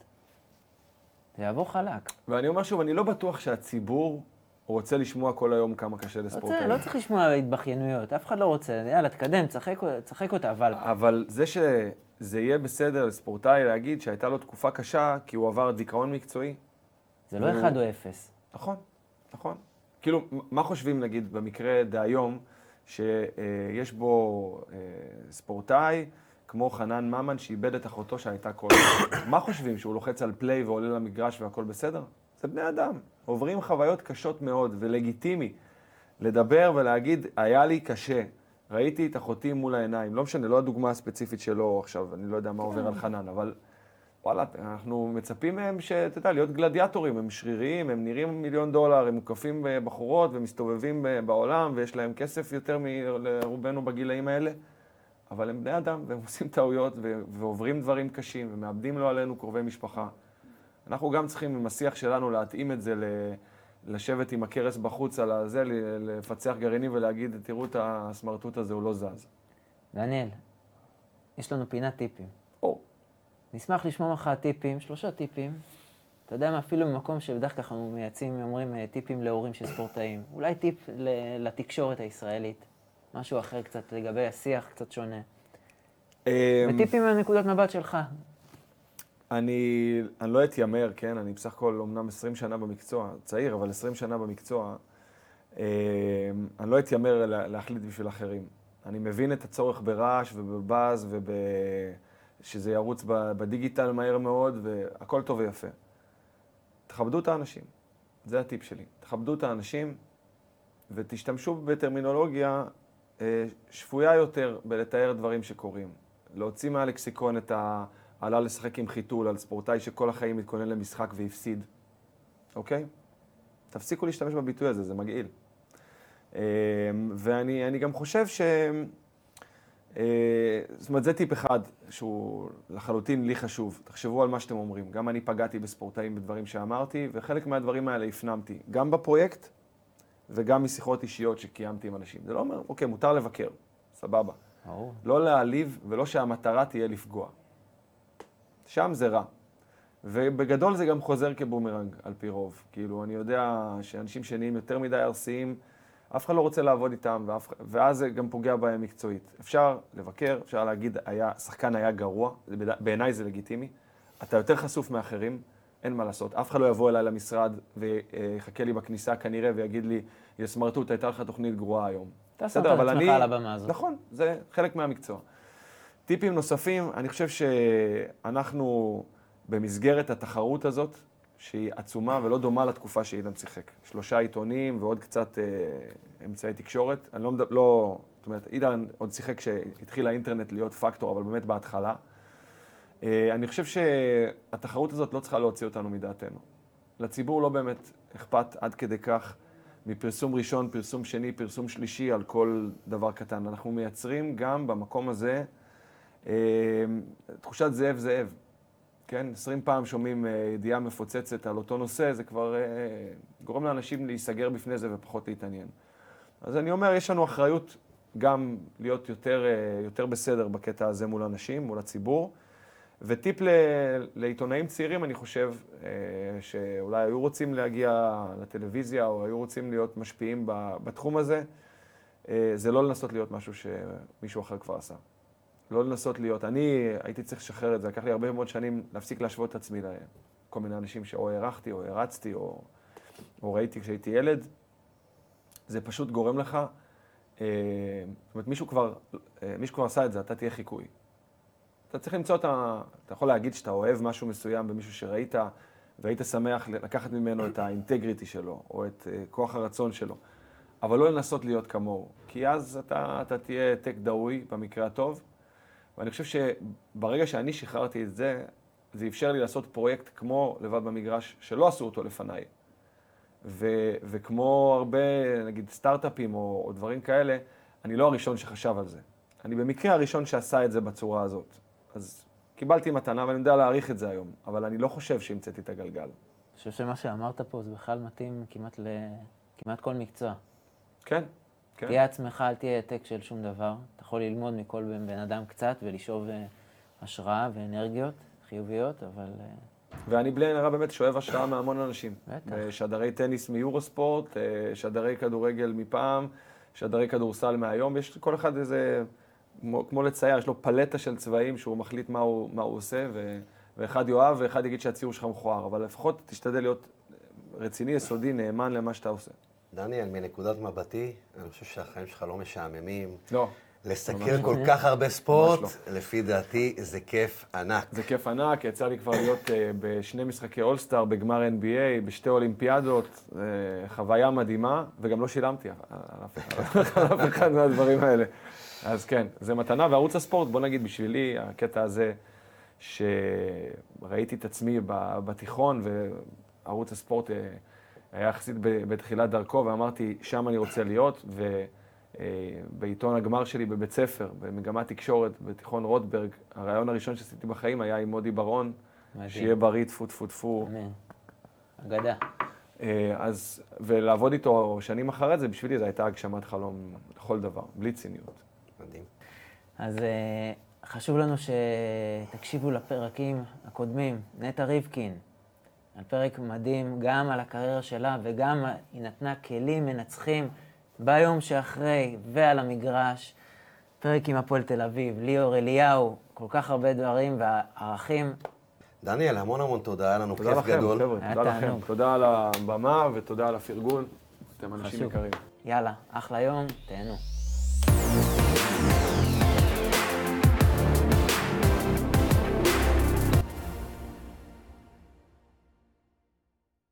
Speaker 1: זה יעבור חלק.
Speaker 2: ואני אומר שוב, אני לא בטוח שהציבור רוצה לשמוע כל היום כמה קשה לספורטאים.
Speaker 1: לא צריך לשמוע התבכיינויות, אף אחד לא רוצה, יאללה, תקדם, תשחק אותה, אבל...
Speaker 2: אבל זה שזה יהיה בסדר לספורטאי להגיד שהייתה לו תקופה קשה כי הוא עבר דיכאון מקצועי.
Speaker 1: זה לא אחד או אפס.
Speaker 2: נכון, נכון. כאילו, מה חושבים, נגיד, במקרה דהיום, שיש בו אה, ספורטאי, כמו חנן ממן שאיבד את אחותו שהייתה כל... מה חושבים, שהוא לוחץ על פליי ועולה למגרש והכל בסדר? זה בני אדם, עוברים חוויות קשות מאוד ולגיטימי לדבר ולהגיד, היה לי קשה, ראיתי את אחותי מול העיניים, לא משנה, לא הדוגמה הספציפית שלו עכשיו, אני לא יודע מה עובר על. חנן, אבל וואלה, אנחנו מצפים מהם, שאתה יודע, להיות גלדיאטורים, הם שריריים, הם נראים מיליון דולר, הם מוקפים בחורות ומסתובבים בעולם ויש להם כסף יותר מרובנו בגילאים האלה. אבל הם בני אדם, והם עושים טעויות, ועוברים דברים קשים, ומאבדים לא עלינו קרובי משפחה. אנחנו גם צריכים עם השיח שלנו להתאים את זה ל... לשבת עם הכרס בחוץ על הזה, לפצח גרעינים ולהגיד, תראו את הסמרטוט הזה, הוא לא זז.
Speaker 1: דניאל, יש לנו פינת טיפים.
Speaker 2: או.
Speaker 1: נשמח לשמוע ממך טיפים, שלושה טיפים. אתה יודע מה, אפילו במקום שבדרך כלל אנחנו מייעצים, אומרים אה, טיפים להורים של ספורטאים. אולי טיפ לתקשורת הישראלית, משהו אחר קצת לגבי השיח, קצת שונה.
Speaker 2: אמ,
Speaker 1: וטיפים מנקודת מבט שלך.
Speaker 2: אני, אני לא אתיימר, כן? אני בסך הכל אומנם 20 שנה במקצוע, צעיר, אבל 20 שנה במקצוע. אמ, אני לא אתיימר להחליט בשביל אחרים. אני מבין את הצורך ברעש ובבאז ושזה ירוץ בדיגיטל מהר מאוד, והכל טוב ויפה. תכבדו את האנשים, זה הטיפ שלי. תכבדו את האנשים ותשתמשו בטרמינולוגיה שפויה יותר בלתאר דברים שקורים. להוציא מהלקסיקון את ה... עלה לשחק עם חיתול על ספורטאי שכל החיים מתכונן למשחק והפסיד, אוקיי? תפסיקו להשתמש בביטוי הזה, זה מגעיל. אה, ואני גם חושב ש... אה, זאת אומרת, זה טיפ אחד שהוא לחלוטין לי חשוב. תחשבו על מה שאתם אומרים. גם אני פגעתי בספורטאים בדברים שאמרתי, וחלק מהדברים האלה הפנמתי, גם בפרויקט וגם משיחות אישיות שקיימתי עם אנשים. זה לא אומר, אוקיי, מותר לבקר, סבבה.
Speaker 1: ברור.
Speaker 2: לא להעליב ולא שהמטרה תהיה לפגוע. שם זה רע. ובגדול זה גם חוזר כבומרנג, על פי רוב. כאילו, אני יודע שאנשים שנהיים יותר מדי ארסיים, אף אחד לא רוצה לעבוד איתם, ואף, ואז זה גם פוגע בהם מקצועית. אפשר לבקר, אפשר להגיד, היה, שחקן היה גרוע, בעיניי זה לגיטימי. אתה יותר חשוף מאחרים, אין מה לעשות. אף אחד לא יבוא אליי למשרד ויחכה לי בכניסה כנראה ויגיד לי, יא סמרטוט, הייתה לך תוכנית גרועה היום.
Speaker 1: אתה שם את עצמך אני... על הבמה הזאת.
Speaker 2: נכון, זה חלק מהמקצוע. טיפים נוספים, אני חושב שאנחנו במסגרת התחרות הזאת, שהיא עצומה ולא דומה לתקופה שאילן שיחק. שלושה עיתונים ועוד קצת אה, אמצעי תקשורת. אני לא, לא, זאת אומרת, אילן עוד שיחק כשהתחיל האינטרנט להיות פקטור, אבל באמת בהתחלה. אה, אני חושב שהתחרות הזאת לא צריכה להוציא אותנו מדעתנו. לציבור לא באמת אכפת עד כדי כך מפרסום ראשון, פרסום שני, פרסום שלישי על כל דבר קטן. אנחנו מייצרים גם במקום הזה אה, תחושת זאב זאב. כן, עשרים פעם שומעים אה, ידיעה מפוצצת על אותו נושא, זה כבר גורם לאנשים להיסגר בפני זה ופחות להתעניין. אז אני אומר, יש לנו אחריות גם להיות יותר, יותר בסדר בקטע הזה מול אנשים, מול הציבור. וטיפ ל, לעיתונאים צעירים, אני חושב, שאולי היו רוצים להגיע לטלוויזיה או היו רוצים להיות משפיעים בתחום הזה, זה לא לנסות להיות משהו שמישהו אחר כבר עשה. לא לנסות להיות. אני הייתי צריך לשחרר את זה, לקח לי הרבה מאוד שנים להפסיק להשוות את עצמי לכל מיני אנשים שאו הערכתי, או הרצתי, או, או ראיתי כשהייתי ילד. זה פשוט גורם לך, אה, זאת אומרת, מישהו כבר, אה, מישהו כבר עשה את זה, אתה תהיה חיקוי. אתה צריך למצוא את ה... אתה יכול להגיד שאתה אוהב משהו מסוים במישהו שראית, והיית שמח לקחת ממנו את האינטגריטי שלו, או את אה, כוח הרצון שלו, אבל לא לנסות להיות כמוהו, כי אז אתה, אתה תהיה העתק דאוי במקרה הטוב, ואני חושב שברגע שאני שחררתי את זה, זה אפשר לי לעשות פרויקט כמו לבד במגרש, שלא עשו אותו לפניי. ו- וכמו הרבה, נגיד, סטארט-אפים או, או דברים כאלה, אני לא הראשון שחשב על זה. אני במקרה הראשון שעשה את זה בצורה הזאת. אז קיבלתי מתנה ואני יודע להעריך את זה היום, אבל אני לא חושב שהמצאתי את הגלגל. אני
Speaker 1: חושב שמה שאמרת פה זה בכלל מתאים כמעט, ל... כמעט כל מקצוע.
Speaker 2: כן, כן.
Speaker 1: תהיה עצמך, אל תהיה העתק של שום דבר. אתה יכול ללמוד מכל בן אדם קצת ולשאוב אה, השראה ואנרגיות חיוביות, אבל... אה,
Speaker 2: ואני בלי עין הרע באמת שואב השראה מהמון אנשים.
Speaker 1: בטח.
Speaker 2: שדרי טניס מיורוספורט, אה, שדרי כדורגל מפעם, שדרי כדורסל מהיום, יש לכל אחד איזה, כמו, כמו לצייר, יש לו פלטה של צבעים שהוא מחליט מה הוא, מה הוא עושה, ו, ואחד יאהב ואחד יגיד שהציור שלך מכוער, אבל לפחות תשתדל להיות רציני, יסודי, נאמן למה שאתה עושה.
Speaker 3: דניאל, מנקודת מבטי, אני חושב שהחיים שלך לא משעממים.
Speaker 2: לא.
Speaker 3: לסקר כל כך הרבה ספורט, לא. לפי דעתי, זה כיף ענק.
Speaker 2: זה כיף ענק, יצא לי כבר להיות uh, בשני משחקי אולסטאר, בגמר NBA, בשתי אולימפיאדות, uh, חוויה מדהימה, וגם לא שילמתי על אף אחד מהדברים האלה. אז כן, זה מתנה, וערוץ הספורט, בוא נגיד בשבילי, הקטע הזה, שראיתי את עצמי בתיכון, וערוץ הספורט... Uh, היה יחסית בתחילת דרכו, ואמרתי, שם אני רוצה להיות, ובעיתון הגמר שלי בבית ספר, במגמת תקשורת, בתיכון רוטברג, הרעיון הראשון שעשיתי בחיים היה עם מודי ברון, שיהיה בריא, טפו טפו טפו.
Speaker 1: אגדה.
Speaker 2: אה, אז, ולעבוד איתו שנים אחרי זה, בשבילי זו הייתה הגשמת חלום לכל דבר, בלי ציניות.
Speaker 1: אז אה, חשוב לנו שתקשיבו לפרקים הקודמים. נטע ריבקין, על פרק מדהים, גם על הקריירה שלה וגם היא נתנה כלים מנצחים ביום שאחרי ועל המגרש. פרק עם הפועל תל אביב, ליאור אליהו, כל כך הרבה דברים וערכים.
Speaker 3: דניאל, המון המון תודה, היה לנו
Speaker 2: תודה
Speaker 3: כיף
Speaker 2: לכם,
Speaker 3: גדול.
Speaker 2: חבר'ה,
Speaker 1: היה
Speaker 2: תודה לכם. תודה על הבמה ותודה על הפרגון. אתם אנשים. יקרים.
Speaker 1: יאללה, אחלה יום, תהנו.